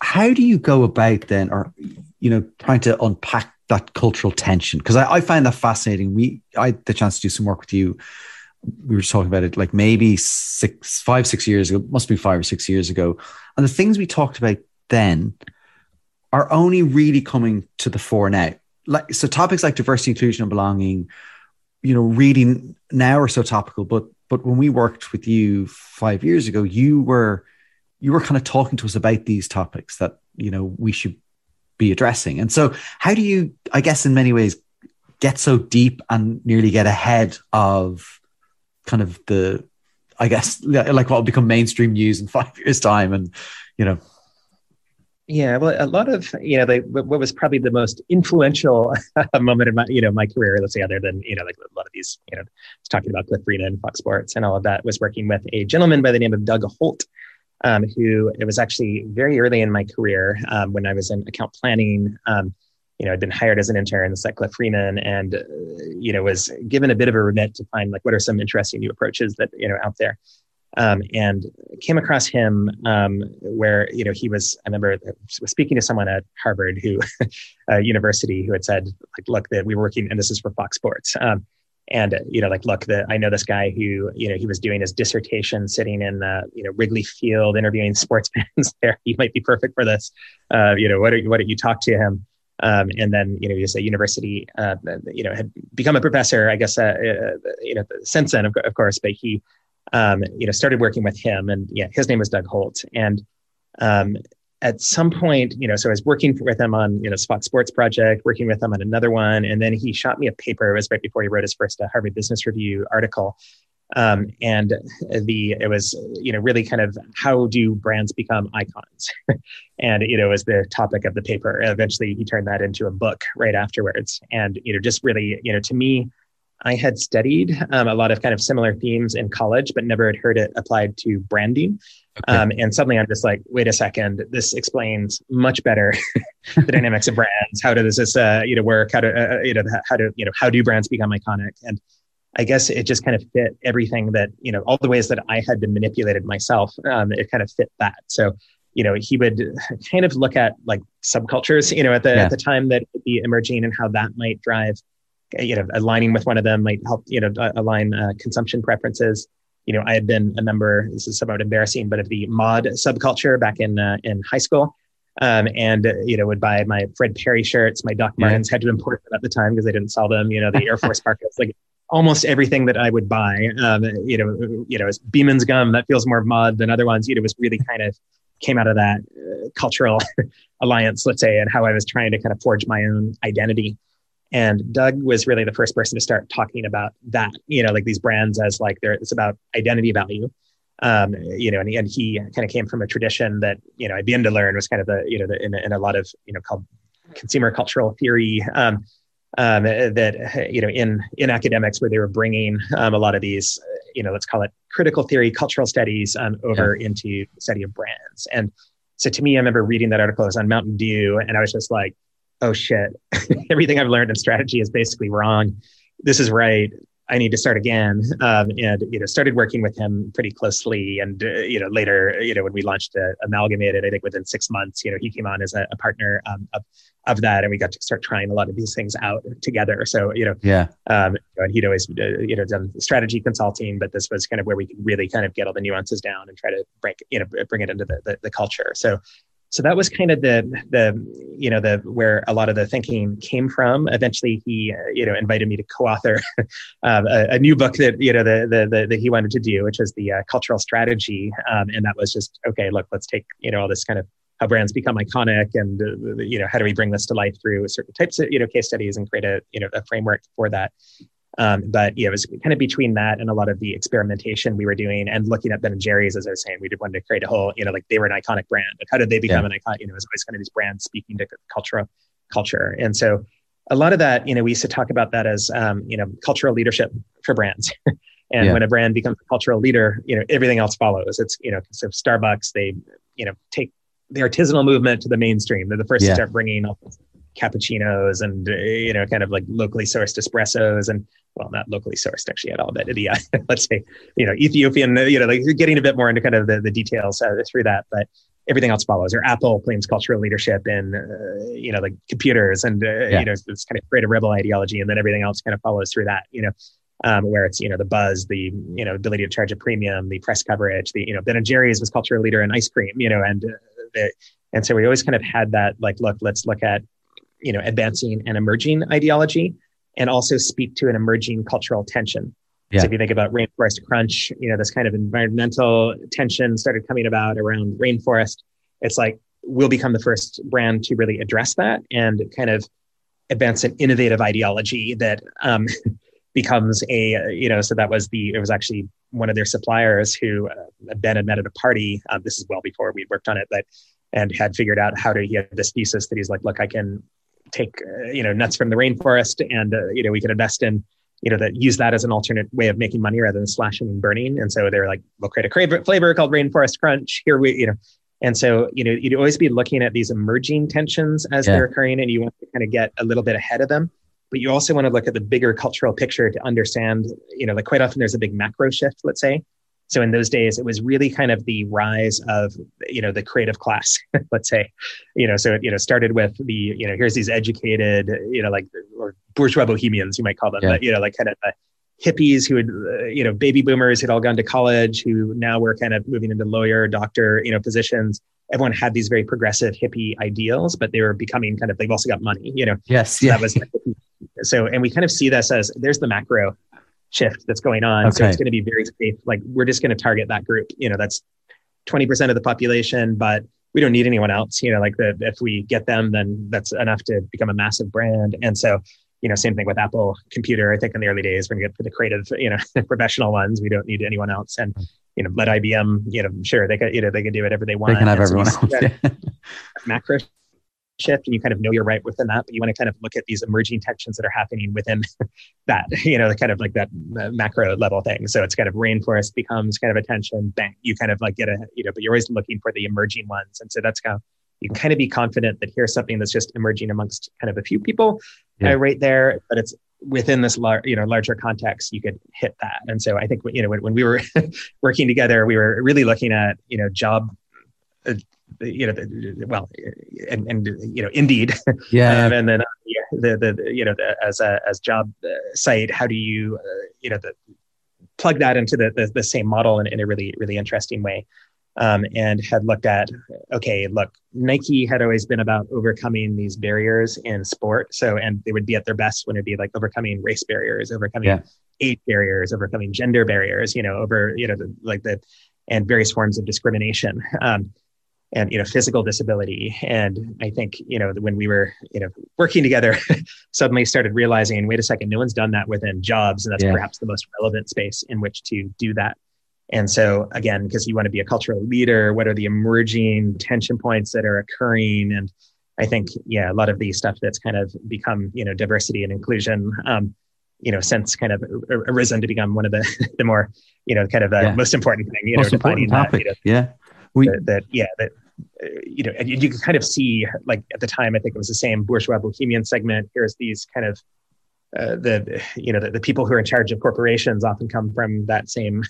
how do you go about then, or, you know, trying to unpack that cultural tension? Because I, I find that fascinating. We, I had the chance to do some work with you we were talking about it like maybe six, five, six years ago, must be five or six years ago. And the things we talked about then are only really coming to the fore now like so topics like diversity, inclusion, and belonging, you know, reading now are so topical. But but when we worked with you five years ago, you were you were kind of talking to us about these topics that you know we should be addressing. And so, how do you, I guess, in many ways, get so deep and nearly get ahead of kind of the, I guess, like what will become mainstream news in five years' time, and you know, yeah, well, a lot of you know, what was probably the most influential moment in my you know my career, let's say, other than you know, like a lot of these, you know, talking about Cliff Freeman and Fox Sports and all of that, was working with a gentleman by the name of Doug Holt, um, who it was actually very early in my career um, when I was in account planning. Um, you know, I'd been hired as an intern at Cliff Freeman, and uh, you know, was given a bit of a remit to find like what are some interesting new approaches that you know out there um, and came across him um, where you know he was. I remember was speaking to someone at Harvard who, uh, university, who had said like, "Look, that we were working, and this is for Fox Sports." And you know, like, look, the, I know this guy who you know he was doing his dissertation sitting in uh, you know Wrigley Field interviewing sports fans there. He might be perfect for this. Uh, you know, what are, what did you talk to him? Um, and then you know he was at university uh, you know had become a professor i guess uh, uh, you know since then of, of course but he um, you know, started working with him, and yeah, his name was Doug Holt. And um, at some point, you know, so I was working with him on you know Spot Sports project, working with him on another one, and then he shot me a paper. It was right before he wrote his first uh, Harvard Business Review article. Um, and the it was you know really kind of how do brands become icons and you know was the topic of the paper eventually he turned that into a book right afterwards and you know just really you know to me I had studied um, a lot of kind of similar themes in college, but never had heard it applied to branding. Okay. Um, and suddenly I'm just like, wait a second, this explains much better the dynamics of brands. How does this, uh, you know, work? How do, uh, uh, you know, how do, you know, how do brands become iconic? And I guess it just kind of fit everything that, you know, all the ways that I had been manipulated myself. Um, it kind of fit that. So, you know, he would kind of look at like subcultures, you know, at the, yeah. at the time that would be emerging and how that might drive you know, aligning with one of them might help, you know, align uh, consumption preferences. You know, I had been a member, this is somewhat embarrassing, but of the mod subculture back in, uh, in high school. Um, and, uh, you know, would buy my Fred Perry shirts, my Doc Martens, yeah. had to import them at the time because they didn't sell them, you know, the Air Force parkas, like almost everything that I would buy, um, you know, you know, it's Beeman's gum that feels more mod than other ones, you know, was really kind of came out of that uh, cultural alliance, let's say, and how I was trying to kind of forge my own identity. And Doug was really the first person to start talking about that, you know, like these brands as like they're, it's about identity value. Um, you know, and, and he kind of came from a tradition that, you know, I began to learn was kind of the, you know, the, in, in a lot of, you know, called consumer cultural theory, um, um, that, you know, in, in academics where they were bringing um, a lot of these, you know, let's call it critical theory, cultural studies um, over yeah. into study of brands. And so to me, I remember reading that article, it was on Mountain Dew, and I was just like, oh shit, everything I've learned in strategy is basically wrong. This is right. I need to start again. Um, and, you know, started working with him pretty closely. And, uh, you know, later, you know, when we launched uh, Amalgamated, I think within six months, you know, he came on as a, a partner um, of, of that. And we got to start trying a lot of these things out together. So, you know, yeah. Um, and he'd always, uh, you know, done strategy consulting, but this was kind of where we could really kind of get all the nuances down and try to break, you know, bring it into the, the, the culture. So, so that was kind of the the you know the where a lot of the thinking came from. Eventually he uh, you know invited me to co-author um, a, a, new book that you know the, the, the that he wanted to do which was the uh, cultural strategy. Um, and that was just okay look let's take you know all this kind of how brands become iconic and uh, you know how do we bring this to life through certain types of you know case studies and create a you know a framework for that um, but yeah, it was kind of between that and a lot of the experimentation we were doing and looking at Ben and Jerry's, as I was saying, we did want to create a whole, you know, like they were an iconic brand. But how did they become yeah. an icon? You know, it was always kind of these brands speaking to cultural culture. And so a lot of that, you know, we used to talk about that as, um, you know, cultural leadership for brands. and yeah. when a brand becomes a cultural leader, you know, everything else follows. It's, you know, so Starbucks, they, you know, take the artisanal movement to the mainstream. They're the first yeah. to start bringing cappuccinos and you know kind of like locally sourced espressos and well not locally sourced actually at all but the uh, let's say you know ethiopian you know like you're getting a bit more into kind of the, the details uh, through that but everything else follows or apple claims cultural leadership in uh, you know like computers and uh, yeah. you know this kind of creative rebel ideology and then everything else kind of follows through that you know um, where it's you know the buzz, the you know ability to charge a premium, the press coverage, the you know Ben and Jerry's was cultural leader in ice cream, you know, and uh, the, and so we always kind of had that like, look, let's look at you know advancing an emerging ideology and also speak to an emerging cultural tension. Yeah. So if you think about rainforest crunch, you know this kind of environmental tension started coming about around rainforest. It's like we'll become the first brand to really address that and kind of advance an innovative ideology that um, becomes a you know so that was the it was actually one of their suppliers who uh, Ben had met at a party. Um, this is well before we'd worked on it, but and had figured out how to he had this thesis that he's like, look, I can take uh, you know nuts from the rainforest, and uh, you know we can invest in you know that use that as an alternate way of making money rather than slashing and burning. And so they're like, we'll create a flavor called Rainforest Crunch. Here we you know. And so, you know, you'd always be looking at these emerging tensions as yeah. they're occurring, and you want to kind of get a little bit ahead of them but you also want to look at the bigger cultural picture to understand, you know, like quite often there's a big macro shift, let's say. So in those days, it was really kind of the rise of, you know, the creative class, let's say, you know, so it, you know, started with the, you know, here's these educated, you know, like, or bourgeois bohemians, you might call them, yeah. but, you know, like kind of uh, hippies who had, uh, you know, baby boomers who'd all gone to college, who now were kind of moving into lawyer, doctor, you know, positions. Everyone had these very progressive hippie ideals, but they were becoming kind of, they've also got money, you know. Yes. So yeah. That was so, and we kind of see this as there's the macro shift that's going on. Okay. So it's going to be very safe. Like we're just going to target that group. You know, that's 20% of the population, but we don't need anyone else. You know, like the, if we get them, then that's enough to become a massive brand. And so, you know, same thing with Apple Computer. I think in the early days, when you get for the creative, you know, professional ones, we don't need anyone else. And you know, let IBM, you know, sure they could, you know, they can do whatever they want. They can have everyone else. macro shift and you kind of know you're right within that but you want to kind of look at these emerging tensions that are happening within that you know the kind of like that uh, macro level thing. So it's kind of rainforest becomes kind of a tension bang you kind of like get a you know but you're always looking for the emerging ones. And so that's how you kind of be confident that here's something that's just emerging amongst kind of a few people yeah. uh, right there but it's within this lar- you know larger context you could hit that. And so i think you know when, when we were working together we were really looking at you know job uh, you know, the, well, and, and, you know, Indeed, yeah, um, and then uh, the, the, you know, the, as a as job uh, site, how do you, uh, you know, the, plug that into the, the, the same model in, in a really really interesting way, um, and had looked at, okay, look, Nike had always been about overcoming these barriers in sport, so and they would be at their best when it'd be like overcoming race barriers, overcoming yeah. age barriers, overcoming gender barriers, you know, over you know, the, like the and various forms of discrimination. Um, and you know physical disability and i think you know when we were you know working together suddenly started realizing wait a second no one's done that within jobs and that's yeah. perhaps the most relevant space in which to do that and so again because you want to be a cultural leader what are the emerging tension points that are occurring and i think yeah a lot of the stuff that's kind of become you know diversity and inclusion um, you know since kind of arisen to become one of the the more you know kind of the yeah. most important thing you most know topic. That, you know, yeah we, that, that, yeah that uh, you know and you can kind of see like at the time i think it was the same bourgeois bohemian segment. Here's these kind of uh, the you know the, the, people who are in charge of corporations often come from that same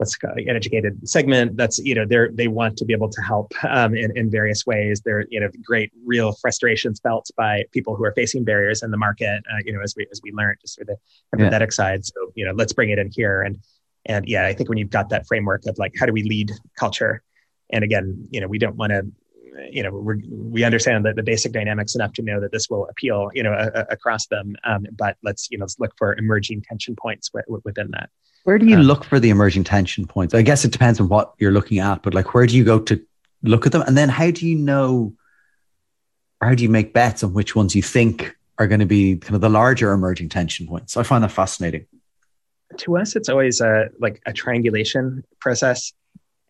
let's call it, educated segment. That's you know they're they want to be able to help um, in, in various ways. They're you know great real frustrations felt by people who are facing barriers in the market uh, you know as we as we learned just for the empathetic yeah. side. So you know let's bring it in here. And and yeah i think when you've got that framework of like how do we lead culture and again, you know, we don't want to, you know, we we understand that the basic dynamics enough to know that this will appeal, you know, a, a, across them. Um, but let's, you know, let's look for emerging tension points w- within that. Where do you um, look for the emerging tension points? I guess it depends on what you're looking at, but like, where do you go to look at them? And then how do you know, or how do you make bets on which ones you think are going to be kind of the larger emerging tension points? I find that fascinating. To us, it's always a, like a triangulation process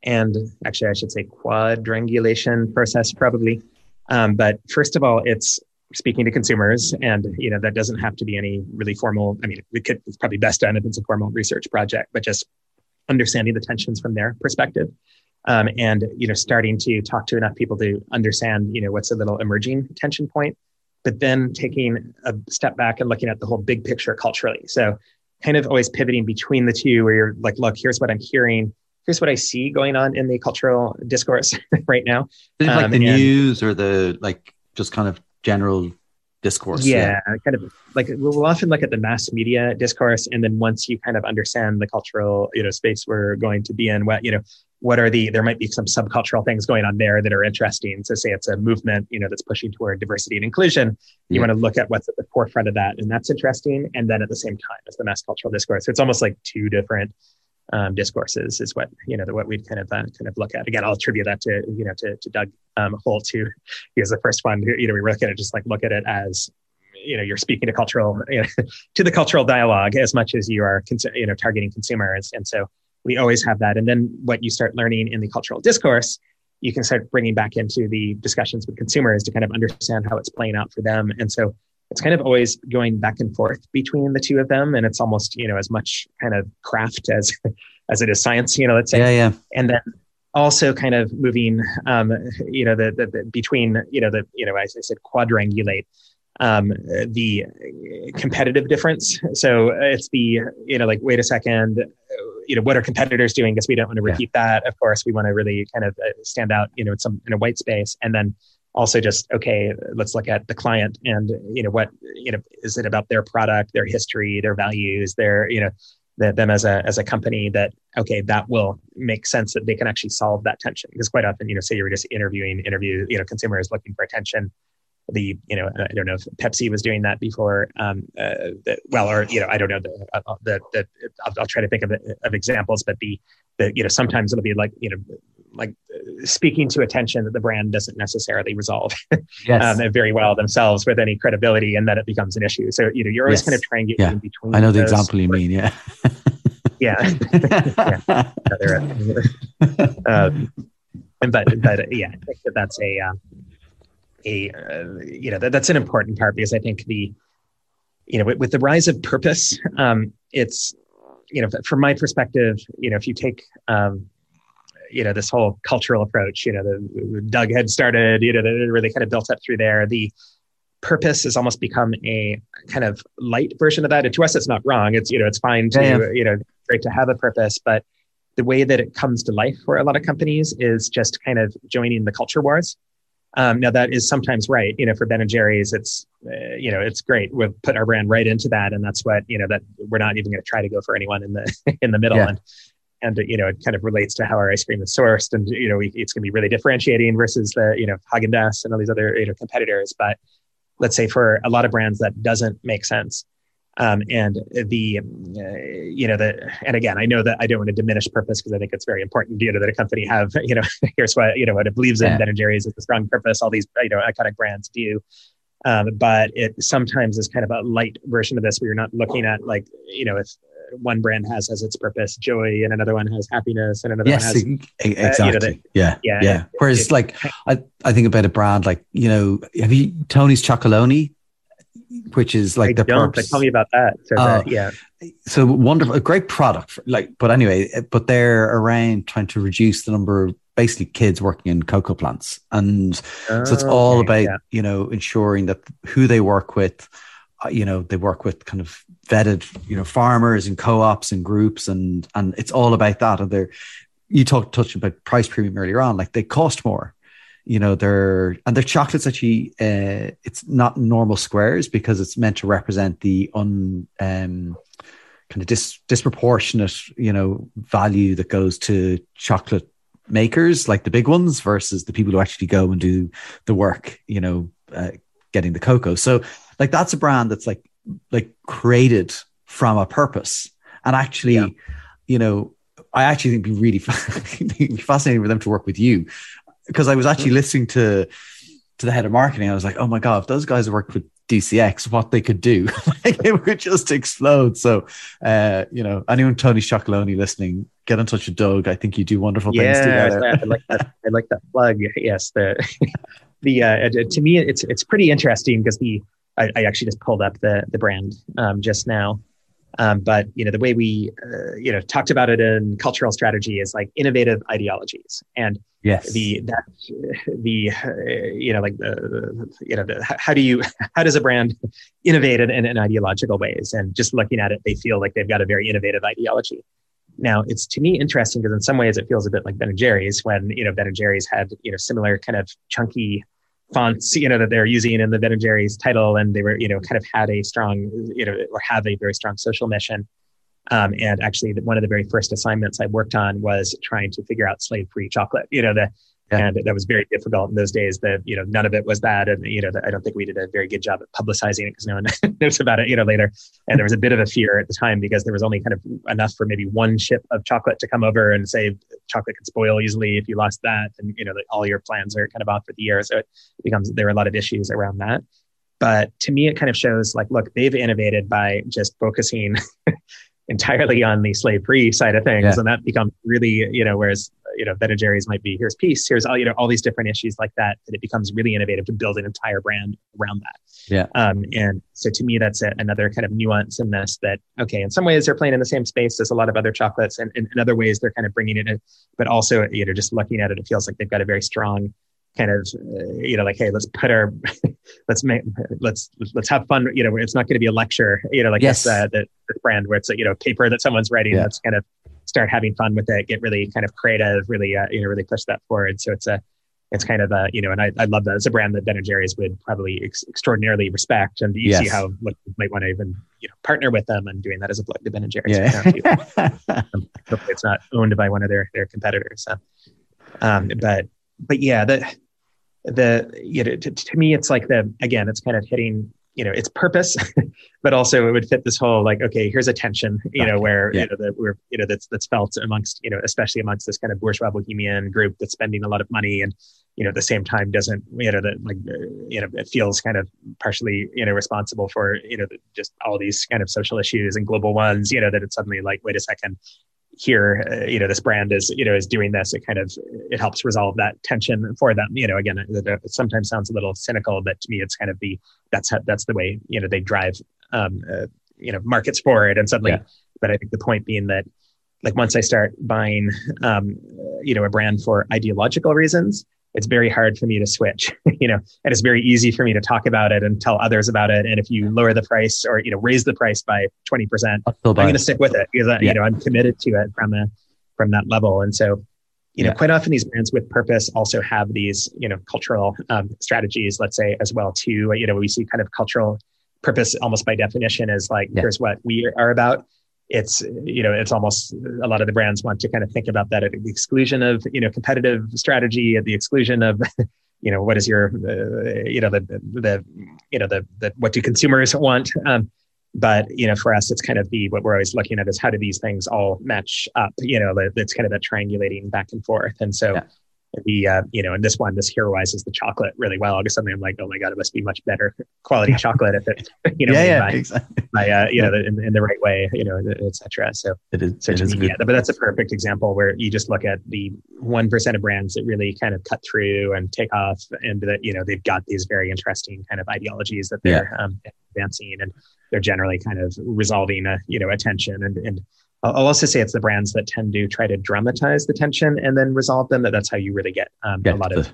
and actually, I should say quadrangulation process probably. Um, but first of all, it's speaking to consumers, and you know that doesn't have to be any really formal. I mean, it could, it's probably best done if it's a formal research project, but just understanding the tensions from their perspective, um, and you know starting to talk to enough people to understand you know what's a little emerging tension point. but then taking a step back and looking at the whole big picture culturally. So kind of always pivoting between the two where you're like, look, here's what I'm hearing. Here's what I see going on in the cultural discourse right now. Is like um, the news or the like just kind of general discourse. Yeah, yeah, kind of like we'll often look at the mass media discourse, and then once you kind of understand the cultural you know space we're going to be in, what you know, what are the there might be some subcultural things going on there that are interesting. So say it's a movement you know that's pushing toward diversity and inclusion. You want to look at what's at the forefront of that, and that's interesting. And then at the same time, it's the mass cultural discourse. So it's almost like two different um, discourses is what you know the, what we'd kind of uh, kind of look at. Again, I'll attribute that to you know to, to Doug um, Holt, who he was the first one. Who, you know, we look at it just like look at it as you know you're speaking to cultural you know, to the cultural dialogue as much as you are cons- you know targeting consumers, and so we always have that. And then what you start learning in the cultural discourse, you can start bringing back into the discussions with consumers to kind of understand how it's playing out for them. And so it's kind of always going back and forth between the two of them and it's almost you know as much kind of craft as as it is science you know let's say. Yeah yeah. And then also kind of moving um you know the, the, the between you know the you know as i said quadrangulate um the competitive difference. So it's the you know like wait a second you know what are competitors doing? Because we don't want to repeat yeah. that. Of course we want to really kind of uh, stand out you know in some in a white space. And then also just okay let's look at the client and you know what you know is it about their product their history their values their you know the, them as a as a company that okay that will make sense that they can actually solve that tension because quite often you know say you were just interviewing interview you know consumers looking for attention the you know I don't know if Pepsi was doing that before. Um, uh, the, well, or you know I don't know the uh, the, the I'll, I'll, try to think of of examples, but the the you know sometimes it'll be like you know like speaking to attention that the brand doesn't necessarily resolve yes. um, very well themselves with any credibility, and that it becomes an issue. So you know you're always yes. kind of trying to get yeah. in between. I know the example you mean, yeah. yeah. yeah. um, but but yeah, I think that that's a um, a uh, you know that, that's an important part because I think the you know with, with the rise of purpose, um, it's you know from my perspective, you know if you take um, you know this whole cultural approach, you know the Doug had started, you know that really kind of built up through there. The purpose has almost become a kind of light version of that. And to us, it's not wrong. It's you know it's fine to yeah. you know great to have a purpose, but the way that it comes to life for a lot of companies is just kind of joining the culture wars. Um, now that is sometimes right. You know, for Ben and Jerry's, it's uh, you know it's great. We've put our brand right into that, and that's what you know that we're not even going to try to go for anyone in the in the middle. Yeah. And and you know it kind of relates to how our ice cream is sourced, and you know we, it's going to be really differentiating versus the you know Haagen Dazs and all these other you know competitors. But let's say for a lot of brands that doesn't make sense. Um, and the uh, you know the and again i know that i don't want to diminish purpose because i think it's very important you know that a company have you know here's what you know what it believes in yeah. ben and jerry's is a strong purpose all these you know iconic brands do um, but it sometimes is kind of a light version of this where you're not looking at like you know if one brand has as its purpose joy and another one has happiness and another yes, one has exactly uh, you know, the, yeah yeah yeah whereas it, like I, I think about a brand like you know have you tony's chocolonely which is like I the don't, purpose. Tell me about that. So uh, that, yeah. So wonderful, a great product. For, like, but anyway, but they're around trying to reduce the number of basically kids working in cocoa plants, and oh, so it's all okay, about yeah. you know ensuring that who they work with, uh, you know, they work with kind of vetted you know farmers and co-ops and groups, and and it's all about that. And they're you talked touched about price premium earlier on, like they cost more you know they're and their chocolates actually uh, it's not normal squares because it's meant to represent the un um, kind of dis- disproportionate you know value that goes to chocolate makers like the big ones versus the people who actually go and do the work you know uh, getting the cocoa so like that's a brand that's like like created from a purpose and actually yeah. you know I actually think it'd be really fascinating for them to work with you because I was actually listening to to the head of marketing. I was like, oh my god, if those guys worked with DCX, what they could do, like it would just explode. So, uh, you know, anyone Tony Chocolonely listening, get in touch with Doug. I think you do wonderful yeah, things together. I like that. I like that plug. Yes, the the uh, to me, it's it's pretty interesting because the I, I, actually just pulled up the the brand um, just now. Um, but you know the way we uh, you know talked about it in cultural strategy is like innovative ideologies. And yes. the that the uh, you know like the you know the, how do you how does a brand innovate in, in, in ideological ways? And just looking at it they feel like they've got a very innovative ideology. Now it's to me interesting because in some ways it feels a bit like Ben and Jerry's when you know Ben and Jerry's had you know similar kind of chunky fonts, you know, that they're using in the Ben and Jerry's title, and they were, you know, kind of had a strong, you know, or have a very strong social mission. Um, and actually, one of the very first assignments I worked on was trying to figure out slave-free chocolate. You know, the yeah. and that was very difficult in those days. That you know, none of it was that, and you know, I don't think we did a very good job at publicizing it because no one knows about it. You know, later, and there was a bit of a fear at the time because there was only kind of enough for maybe one ship of chocolate to come over and say chocolate could spoil easily if you lost that, and you know, all your plans are kind of off for the year. So it becomes there are a lot of issues around that. But to me, it kind of shows like, look, they've innovated by just focusing entirely on the slave free side of things. Yeah. And that becomes really, you know, whereas, you know, Ben and Jerry's might be here's peace, here's all, you know, all these different issues like that. And it becomes really innovative to build an entire brand around that. Yeah. Um, and so to me, that's a, another kind of nuance in this that, okay, in some ways they're playing in the same space as a lot of other chocolates. And, and in other ways, they're kind of bringing it in, but also, you know, just looking at it, it feels like they've got a very strong kind of uh, you know like hey let's put our let's make let's let's have fun you know it's not going to be a lecture you know like yes. this, uh, the, the brand where it's a you know paper that someone's writing yeah. let's kind of start having fun with it get really kind of creative really uh, you know really push that forward so it's a it's kind of a you know and I, I love that it's a brand that Ben and Jerry's would probably ex- extraordinarily respect and you yes. see how like, you might want to even you know partner with them and doing that as a plug to Ben and Jerry's yeah. um, it's not owned by one of their their competitors so. um, but but yeah the the you know to, to me it's like the again it's kind of hitting you know its purpose but also it would fit this whole like okay here's a tension you know where yeah. you know that we're you know that's that's felt amongst you know especially amongst this kind of bourgeois bohemian group that's spending a lot of money and you know at the same time doesn't you know that like you know it feels kind of partially you know responsible for you know just all these kind of social issues and global ones you know that it's suddenly like wait a second here uh, you know this brand is you know is doing this it kind of it helps resolve that tension for them you know again it, it sometimes sounds a little cynical but to me it's kind of the that's how, that's the way you know they drive um uh, you know markets forward and suddenly yeah. but i think the point being that like once i start buying um you know a brand for ideological reasons it's very hard for me to switch, you know, and it's very easy for me to talk about it and tell others about it. And if you lower the price or, you know, raise the price by 20%, I'm going to stick with it because, I, yeah. you know, I'm committed to it from a, from that level. And so, you know, yeah. quite often these brands with purpose also have these, you know, cultural um, strategies, let's say as well too, you know, we see kind of cultural purpose almost by definition is like, yeah. here's what we are about it's you know it's almost a lot of the brands want to kind of think about that at the exclusion of you know competitive strategy at the exclusion of you know what is your uh, you know the the you know the, the what do consumers want? Um, but you know for us it's kind of the what we're always looking at is how do these things all match up you know it's kind of that triangulating back and forth. And so yeah the uh, you know, and this one, this heroizes the chocolate really well. Because suddenly I'm like, oh my god, it must be much better quality chocolate if it, you know, yeah, yeah, by, exactly. by uh, you yeah. know, in, in, the right way, you know, etc. So it is, so it is me, yeah, but that's a perfect example where you just look at the one percent of brands that really kind of cut through and take off, and that you know they've got these very interesting kind of ideologies that they're yeah. um, advancing, and they're generally kind of resolving a you know attention and and I'll also say it's the brands that tend to try to dramatize the tension and then resolve them. That that's how you really get um, a lot of,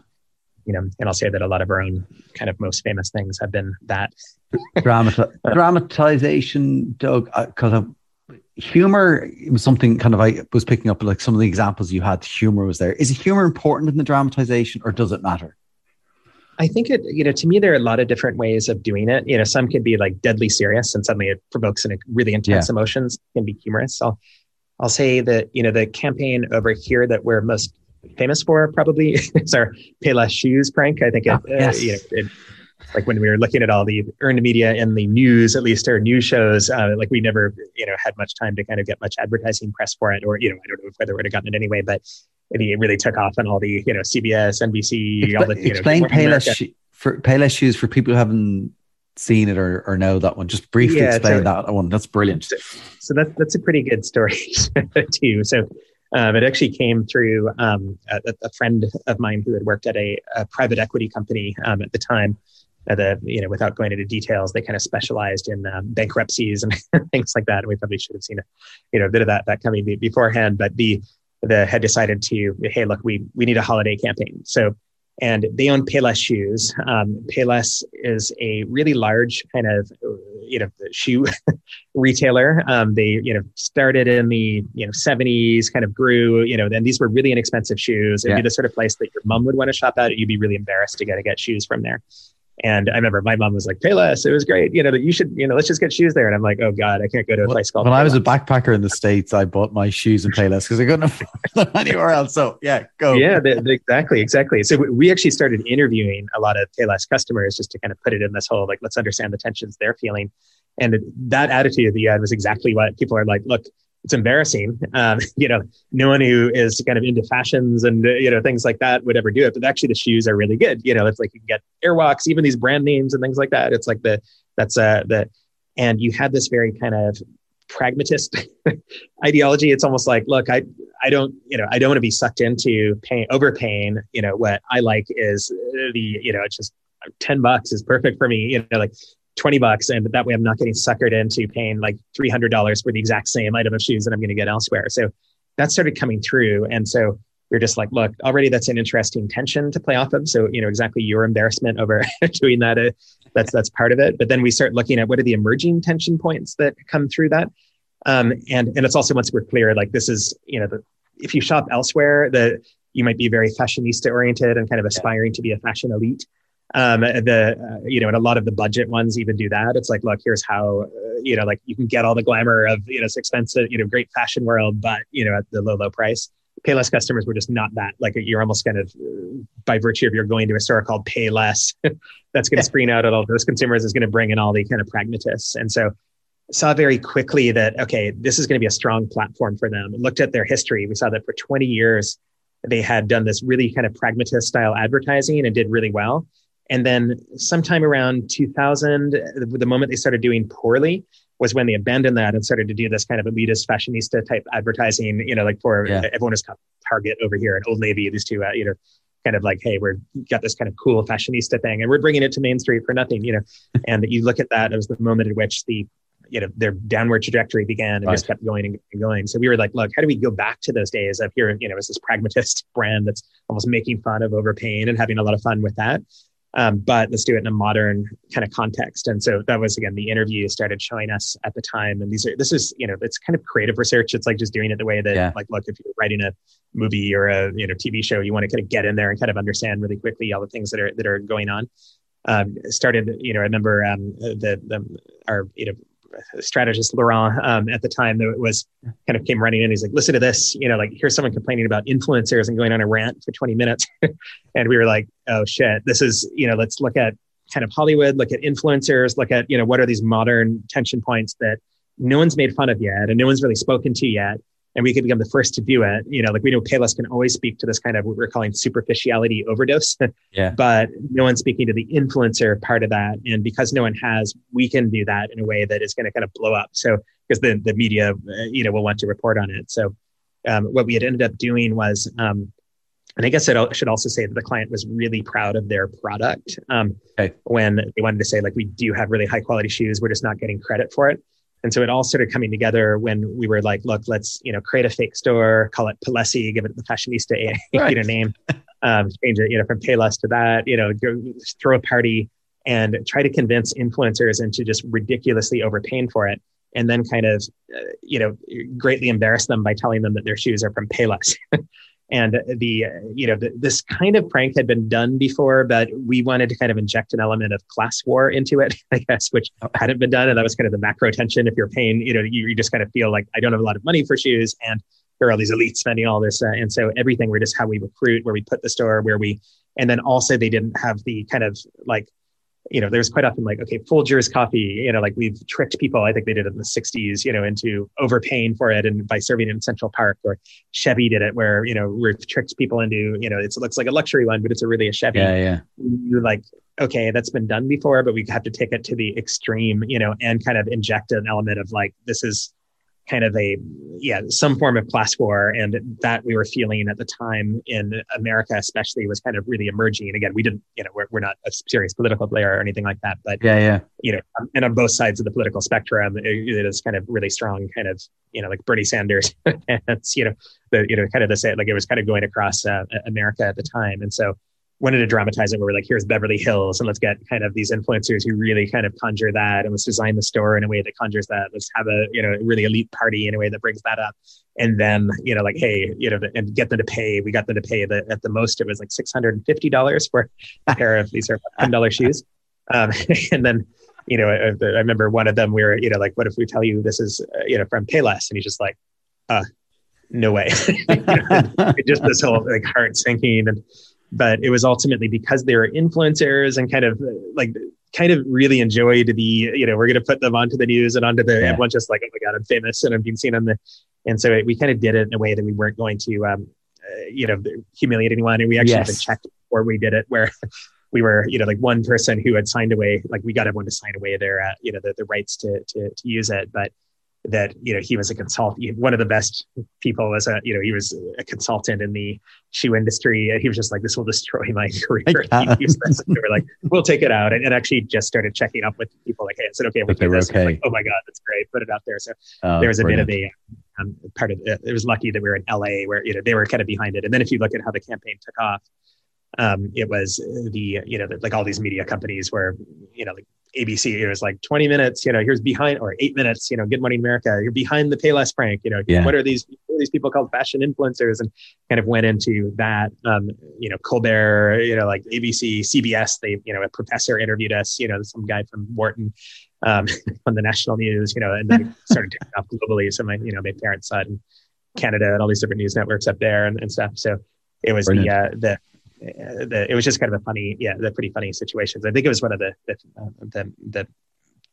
you know, and I'll say that a lot of our own kind of most famous things have been that. Dramati- dramatization, Doug, because uh, humor was something kind of I was picking up like some of the examples you had. Humor was there. Is humor important in the dramatization, or does it matter? I think it, you know, to me, there are a lot of different ways of doing it. You know, some can be like deadly serious and suddenly it provokes an, really intense yeah. emotions, it can be humorous. I'll, I'll say that, you know, the campaign over here that we're most famous for probably is our Payless Shoes prank. I think it, oh, yes. uh, you know, it, like when we were looking at all the earned media and the news, at least our news shows, uh, like we never, you know, had much time to kind of get much advertising press for it, or you know, I don't know whether we would have gotten it anyway, but it really took off on all the, you know, CBS, NBC, Expl- all the, you explain know, Payless sh- for Payless shoes for people who haven't seen it or, or know that one. Just briefly yeah, explain so, that one. That's brilliant. So, so that's that's a pretty good story too. So um, it actually came through um, a, a, friend of mine who had worked at a, a private equity company um, at the time uh, the you know without going into details, they kind of specialized in um, bankruptcies and things like that. And we probably should have seen a you know a bit of that that coming beforehand. But the the had decided to hey look we we need a holiday campaign. So and they own Payless shoes. Um, Payless is a really large kind of you know shoe retailer. Um, they you know started in the you know 70s, kind of grew. You know, then these were really inexpensive shoes. It'd yeah. be the sort of place that your mom would want to shop at. You'd be really embarrassed to get to get shoes from there. And I remember my mom was like, Payless, it was great. You know, that you should, you know, let's just get shoes there. And I'm like, oh God, I can't go to a well, place called When. I was a backpacker in the States, I bought my shoes in Payless because I couldn't afford them anywhere else. So yeah, go. Yeah, the, the, exactly, exactly. So we actually started interviewing a lot of Payless customers just to kind of put it in this whole, like, let's understand the tensions they're feeling. And that attitude that you had was exactly what people are like, look, it's embarrassing. Um, you know, no one who is kind of into fashions and uh, you know things like that would ever do it. But actually, the shoes are really good. You know, it's like you can get Airwalks, even these brand names and things like that. It's like the that's uh the and you had this very kind of pragmatist ideology. It's almost like, look, I I don't you know I don't want to be sucked into paying overpaying. You know, what I like is the you know it's just ten bucks is perfect for me. You know, like 20 bucks and that way i'm not getting suckered into paying like $300 for the exact same item of shoes that i'm going to get elsewhere. So that started coming through and so we are just like look already that's an interesting tension to play off of. So you know exactly your embarrassment over doing that uh, that's that's part of it. But then we start looking at what are the emerging tension points that come through that. Um, and and it's also once we're clear like this is you know the, if you shop elsewhere the you might be very fashionista oriented and kind of aspiring to be a fashion elite um, the uh, you know and a lot of the budget ones even do that. It's like look here's how uh, you know like you can get all the glamour of you know it's expensive you know great fashion world but you know at the low low price. Payless customers were just not that. Like you're almost kind of uh, by virtue of you're going to a store called payless that's going to screen out at all those consumers is going to bring in all the kind of pragmatists. And so saw very quickly that okay this is going to be a strong platform for them. Looked at their history. We saw that for 20 years they had done this really kind of pragmatist style advertising and did really well and then sometime around 2000, the moment they started doing poorly was when they abandoned that and started to do this kind of elitist fashionista type advertising, you know, like for yeah. everyone is Target over here and Old Navy, these two, uh, you know, kind of like, hey, we're got this kind of cool fashionista thing and we're bringing it to Main Street for nothing, you know. and you look at that as the moment at which the you know their downward trajectory began and right. just kept going and going. So we were like, look, how do we go back to those days of here? You know, as this pragmatist brand that's almost making fun of overpaying and having a lot of fun with that. Um, but let's do it in a modern kind of context. And so that was again the interview started showing us at the time. And these are this is you know it's kind of creative research. It's like just doing it the way that yeah. like look if you're writing a movie or a you know TV show, you want to kind of get in there and kind of understand really quickly all the things that are that are going on. Um, started you know I remember um, the the our you know strategist Laurent um, at the time that was kind of came running in. He's like, listen to this, you know, like here's someone complaining about influencers and going on a rant for 20 minutes. and we were like, oh shit, this is, you know, let's look at kind of Hollywood, look at influencers, look at, you know, what are these modern tension points that no one's made fun of yet and no one's really spoken to yet and we could become the first to do it. You know, like we know Payless can always speak to this kind of what we're calling superficiality overdose. yeah. But no one's speaking to the influencer part of that. And because no one has, we can do that in a way that is going to kind of blow up. So because the, the media, uh, you know, will want to report on it. So um, what we had ended up doing was, um, and I guess I should also say that the client was really proud of their product um, okay. when they wanted to say, like, we do have really high quality shoes. We're just not getting credit for it. And so it all started coming together when we were like, look, let's, you know, create a fake store, call it Palessi, give it the fashionista right. you know, name, um, change it, you know, from Payless to that, you know, go, throw a party and try to convince influencers into just ridiculously overpaying for it. And then kind of, uh, you know, greatly embarrass them by telling them that their shoes are from Payless. and the you know the, this kind of prank had been done before but we wanted to kind of inject an element of class war into it i guess which hadn't been done. And that was kind of the macro tension if you're paying you know you, you just kind of feel like i don't have a lot of money for shoes and there are all these elites spending all this uh, and so everything we're just how we recruit where we put the store where we and then also they didn't have the kind of like you know, there's quite often like, okay, Folgers coffee, you know, like we've tricked people. I think they did it in the 60s, you know, into overpaying for it and by serving it in Central Park or Chevy did it where, you know, we've tricked people into, you know, it looks like a luxury one, but it's a really a Chevy. Yeah, yeah. You're like, okay, that's been done before, but we have to take it to the extreme, you know, and kind of inject an element of like, this is, kind of a yeah some form of class war and that we were feeling at the time in america especially was kind of really emerging. And again we didn't you know we're, we're not a serious political player or anything like that but yeah yeah. you know and on both sides of the political spectrum it, it is kind of really strong kind of you know like bernie sanders and you know the you know kind of the same like it was kind of going across uh, america at the time. And so wanted to dramatize it where we're like, here's Beverly Hills, and let's get kind of these influencers who really kind of conjure that, and let's design the store in a way that conjures that. Let's have a you know really elite party in a way that brings that up, and then you know like hey you know and get them to pay. We got them to pay the at the most it was like six hundred and fifty dollars for a pair of these are ten dollar shoes, um, and then. You know, I, I, remember one of them. We were, you know, like, what if we tell you this is, uh, you know, from Payless? And he's just like, uh, no way. just this whole like heart sinking and but it was ultimately because they were influencers and kind of like kind of really enjoyed the you know we're going to put them onto the news and onto the yeah. everyone just like oh my god i'm famous and i'm being seen on the and so we kind of did it in a way that we weren't going to um uh, you know humiliate anyone and we actually yes. checked before we did it where we were you know like one person who had signed away like we got everyone to sign away their uh, you know the, the rights to, to to use it but that you know he was a consultant one of the best people was a you know he was a consultant in the shoe industry. He was just like this will destroy my career. We were like we'll take it out. And, and, actually just started checking up with people like hey I said okay we'll do this. Okay. like, oh my god that's great. Put it out there. So oh, there was a brilliant. bit of a um, part of it, it was lucky that we were in LA where you know they were kind of behind it. And then if you look at how the campaign took off um, it was the you know the, like all these media companies where you know like ABC it was like 20 minutes you know here's behind or eight minutes you know Good Morning America you're behind the Payless prank you know yeah. what are these what are these people called fashion influencers and kind of went into that um, you know Colbert you know like ABC CBS they you know a professor interviewed us you know some guy from Wharton um, on the national news you know and then started taking off globally so my you know my parents saw it in Canada and all these different news networks up there and, and stuff so it was Brilliant. the uh, the the, it was just kind of a funny, yeah, the pretty funny situations. I think it was one of the the uh, the, the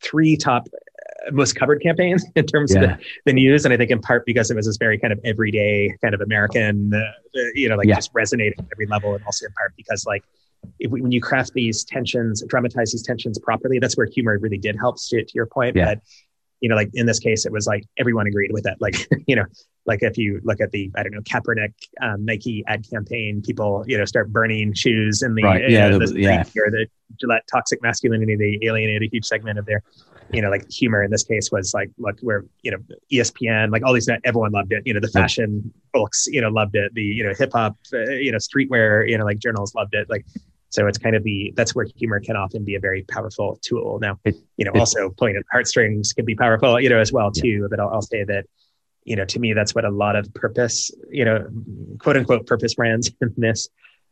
three top uh, most covered campaigns in terms yeah. of the, the, news, and I think in part because it was this very kind of everyday kind of American, uh, you know, like yeah. just resonated at every level, and also in part because like if, when you craft these tensions, dramatize these tensions properly, that's where humor really did help. To, to your point, yeah. but you know, like in this case, it was like everyone agreed with it. Like, you know, like if you look at the, I don't know, Kaepernick um, Nike ad campaign, people, you know, start burning shoes in the, right. yeah, uh, the, the, yeah. or the Gillette toxic masculinity, they alienated a huge segment of their, you know, like humor in this case was like, look, where, you know, ESPN, like all these, everyone loved it. You know, the fashion books, you know, loved it. The, you know, hip hop, uh, you know, streetwear, you know, like journals loved it. Like, so it's kind of the that's where humor can often be a very powerful tool. Now, it, you know, it, also pulling at heartstrings can be powerful, you know, as well too. Yeah. But I'll, I'll, say that, you know, to me, that's what a lot of purpose, you know, quote unquote purpose brands in this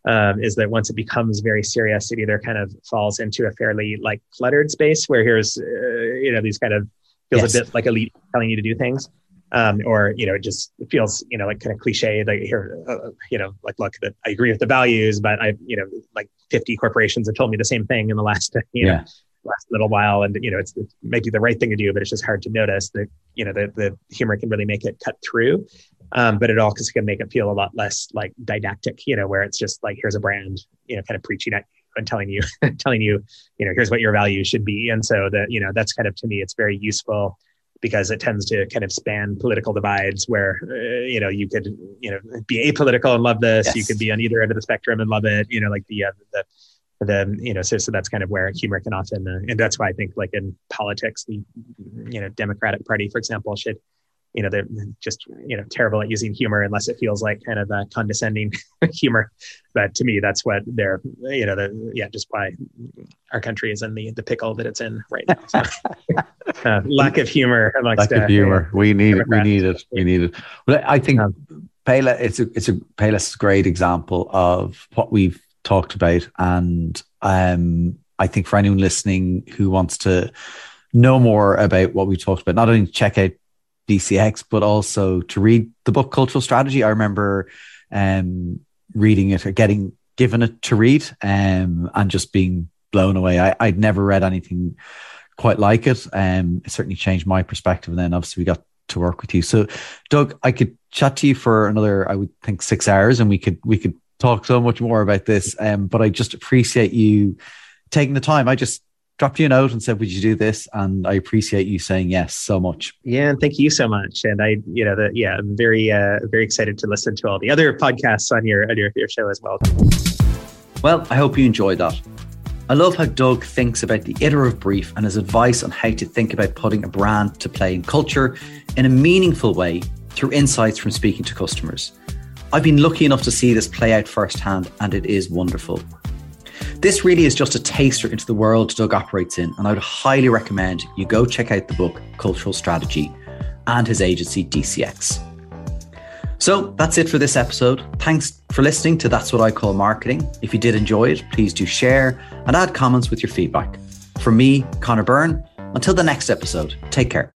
um, is that once it becomes very serious, it either kind of falls into a fairly like cluttered space where here's, uh, you know, these kind of feels yes. a bit like elite telling you to do things um, or you know, it just feels you know like kind of cliche. Like here, uh, you know, like look, that I agree with the values, but I, you know, like 50 corporations have told me the same thing in the last, you yeah. know, last little while, and you know, it's it may be the right thing to do, but it's just hard to notice that you know the the humor can really make it cut through. Um, but it also can make it feel a lot less like didactic, you know, where it's just like here's a brand, you know, kind of preaching at and telling you, telling you, you know, here's what your values should be. And so that, you know, that's kind of to me, it's very useful because it tends to kind of span political divides where uh, you know you could you know be apolitical and love this yes. you could be on either end of the spectrum and love it you know like the uh, the the you know so, so that's kind of where humor can often uh, and that's why i think like in politics the you know democratic party for example should you know they're just you know terrible at using humor unless it feels like kind of a condescending humor. But to me that's what they're you know the yeah just why our country is in the the pickle that it's in right now. So, uh, lack of humor amongst, lack of uh, humor. We need it we need it. We need it. Well i think um, Payless, it's a it's a Payless is a great example of what we've talked about. And um i think for anyone listening who wants to know more about what we talked about not only check out DCX, but also to read the book Cultural Strategy. I remember um, reading it or getting given it to read um, and just being blown away. I, would never read anything quite like it. Um, it certainly changed my perspective. And then obviously we got to work with you. So, Doug, I could chat to you for another, I would think, six hours, and we could we could talk so much more about this. Um, but I just appreciate you taking the time. I just dropped you a note and said, "Would you do this?" And I appreciate you saying yes so much. Yeah, and thank you so much. And I, you know, the, yeah, I'm very, uh, very excited to listen to all the other podcasts on your on your, your show as well. Well, I hope you enjoyed that. I love how Doug thinks about the iterative brief and his advice on how to think about putting a brand to play in culture in a meaningful way through insights from speaking to customers. I've been lucky enough to see this play out firsthand, and it is wonderful. This really is just a taster into the world Doug operates in, and I would highly recommend you go check out the book Cultural Strategy and his agency DCX. So that's it for this episode. Thanks for listening to That's What I Call Marketing. If you did enjoy it, please do share and add comments with your feedback. From me, Conor Byrne, until the next episode, take care.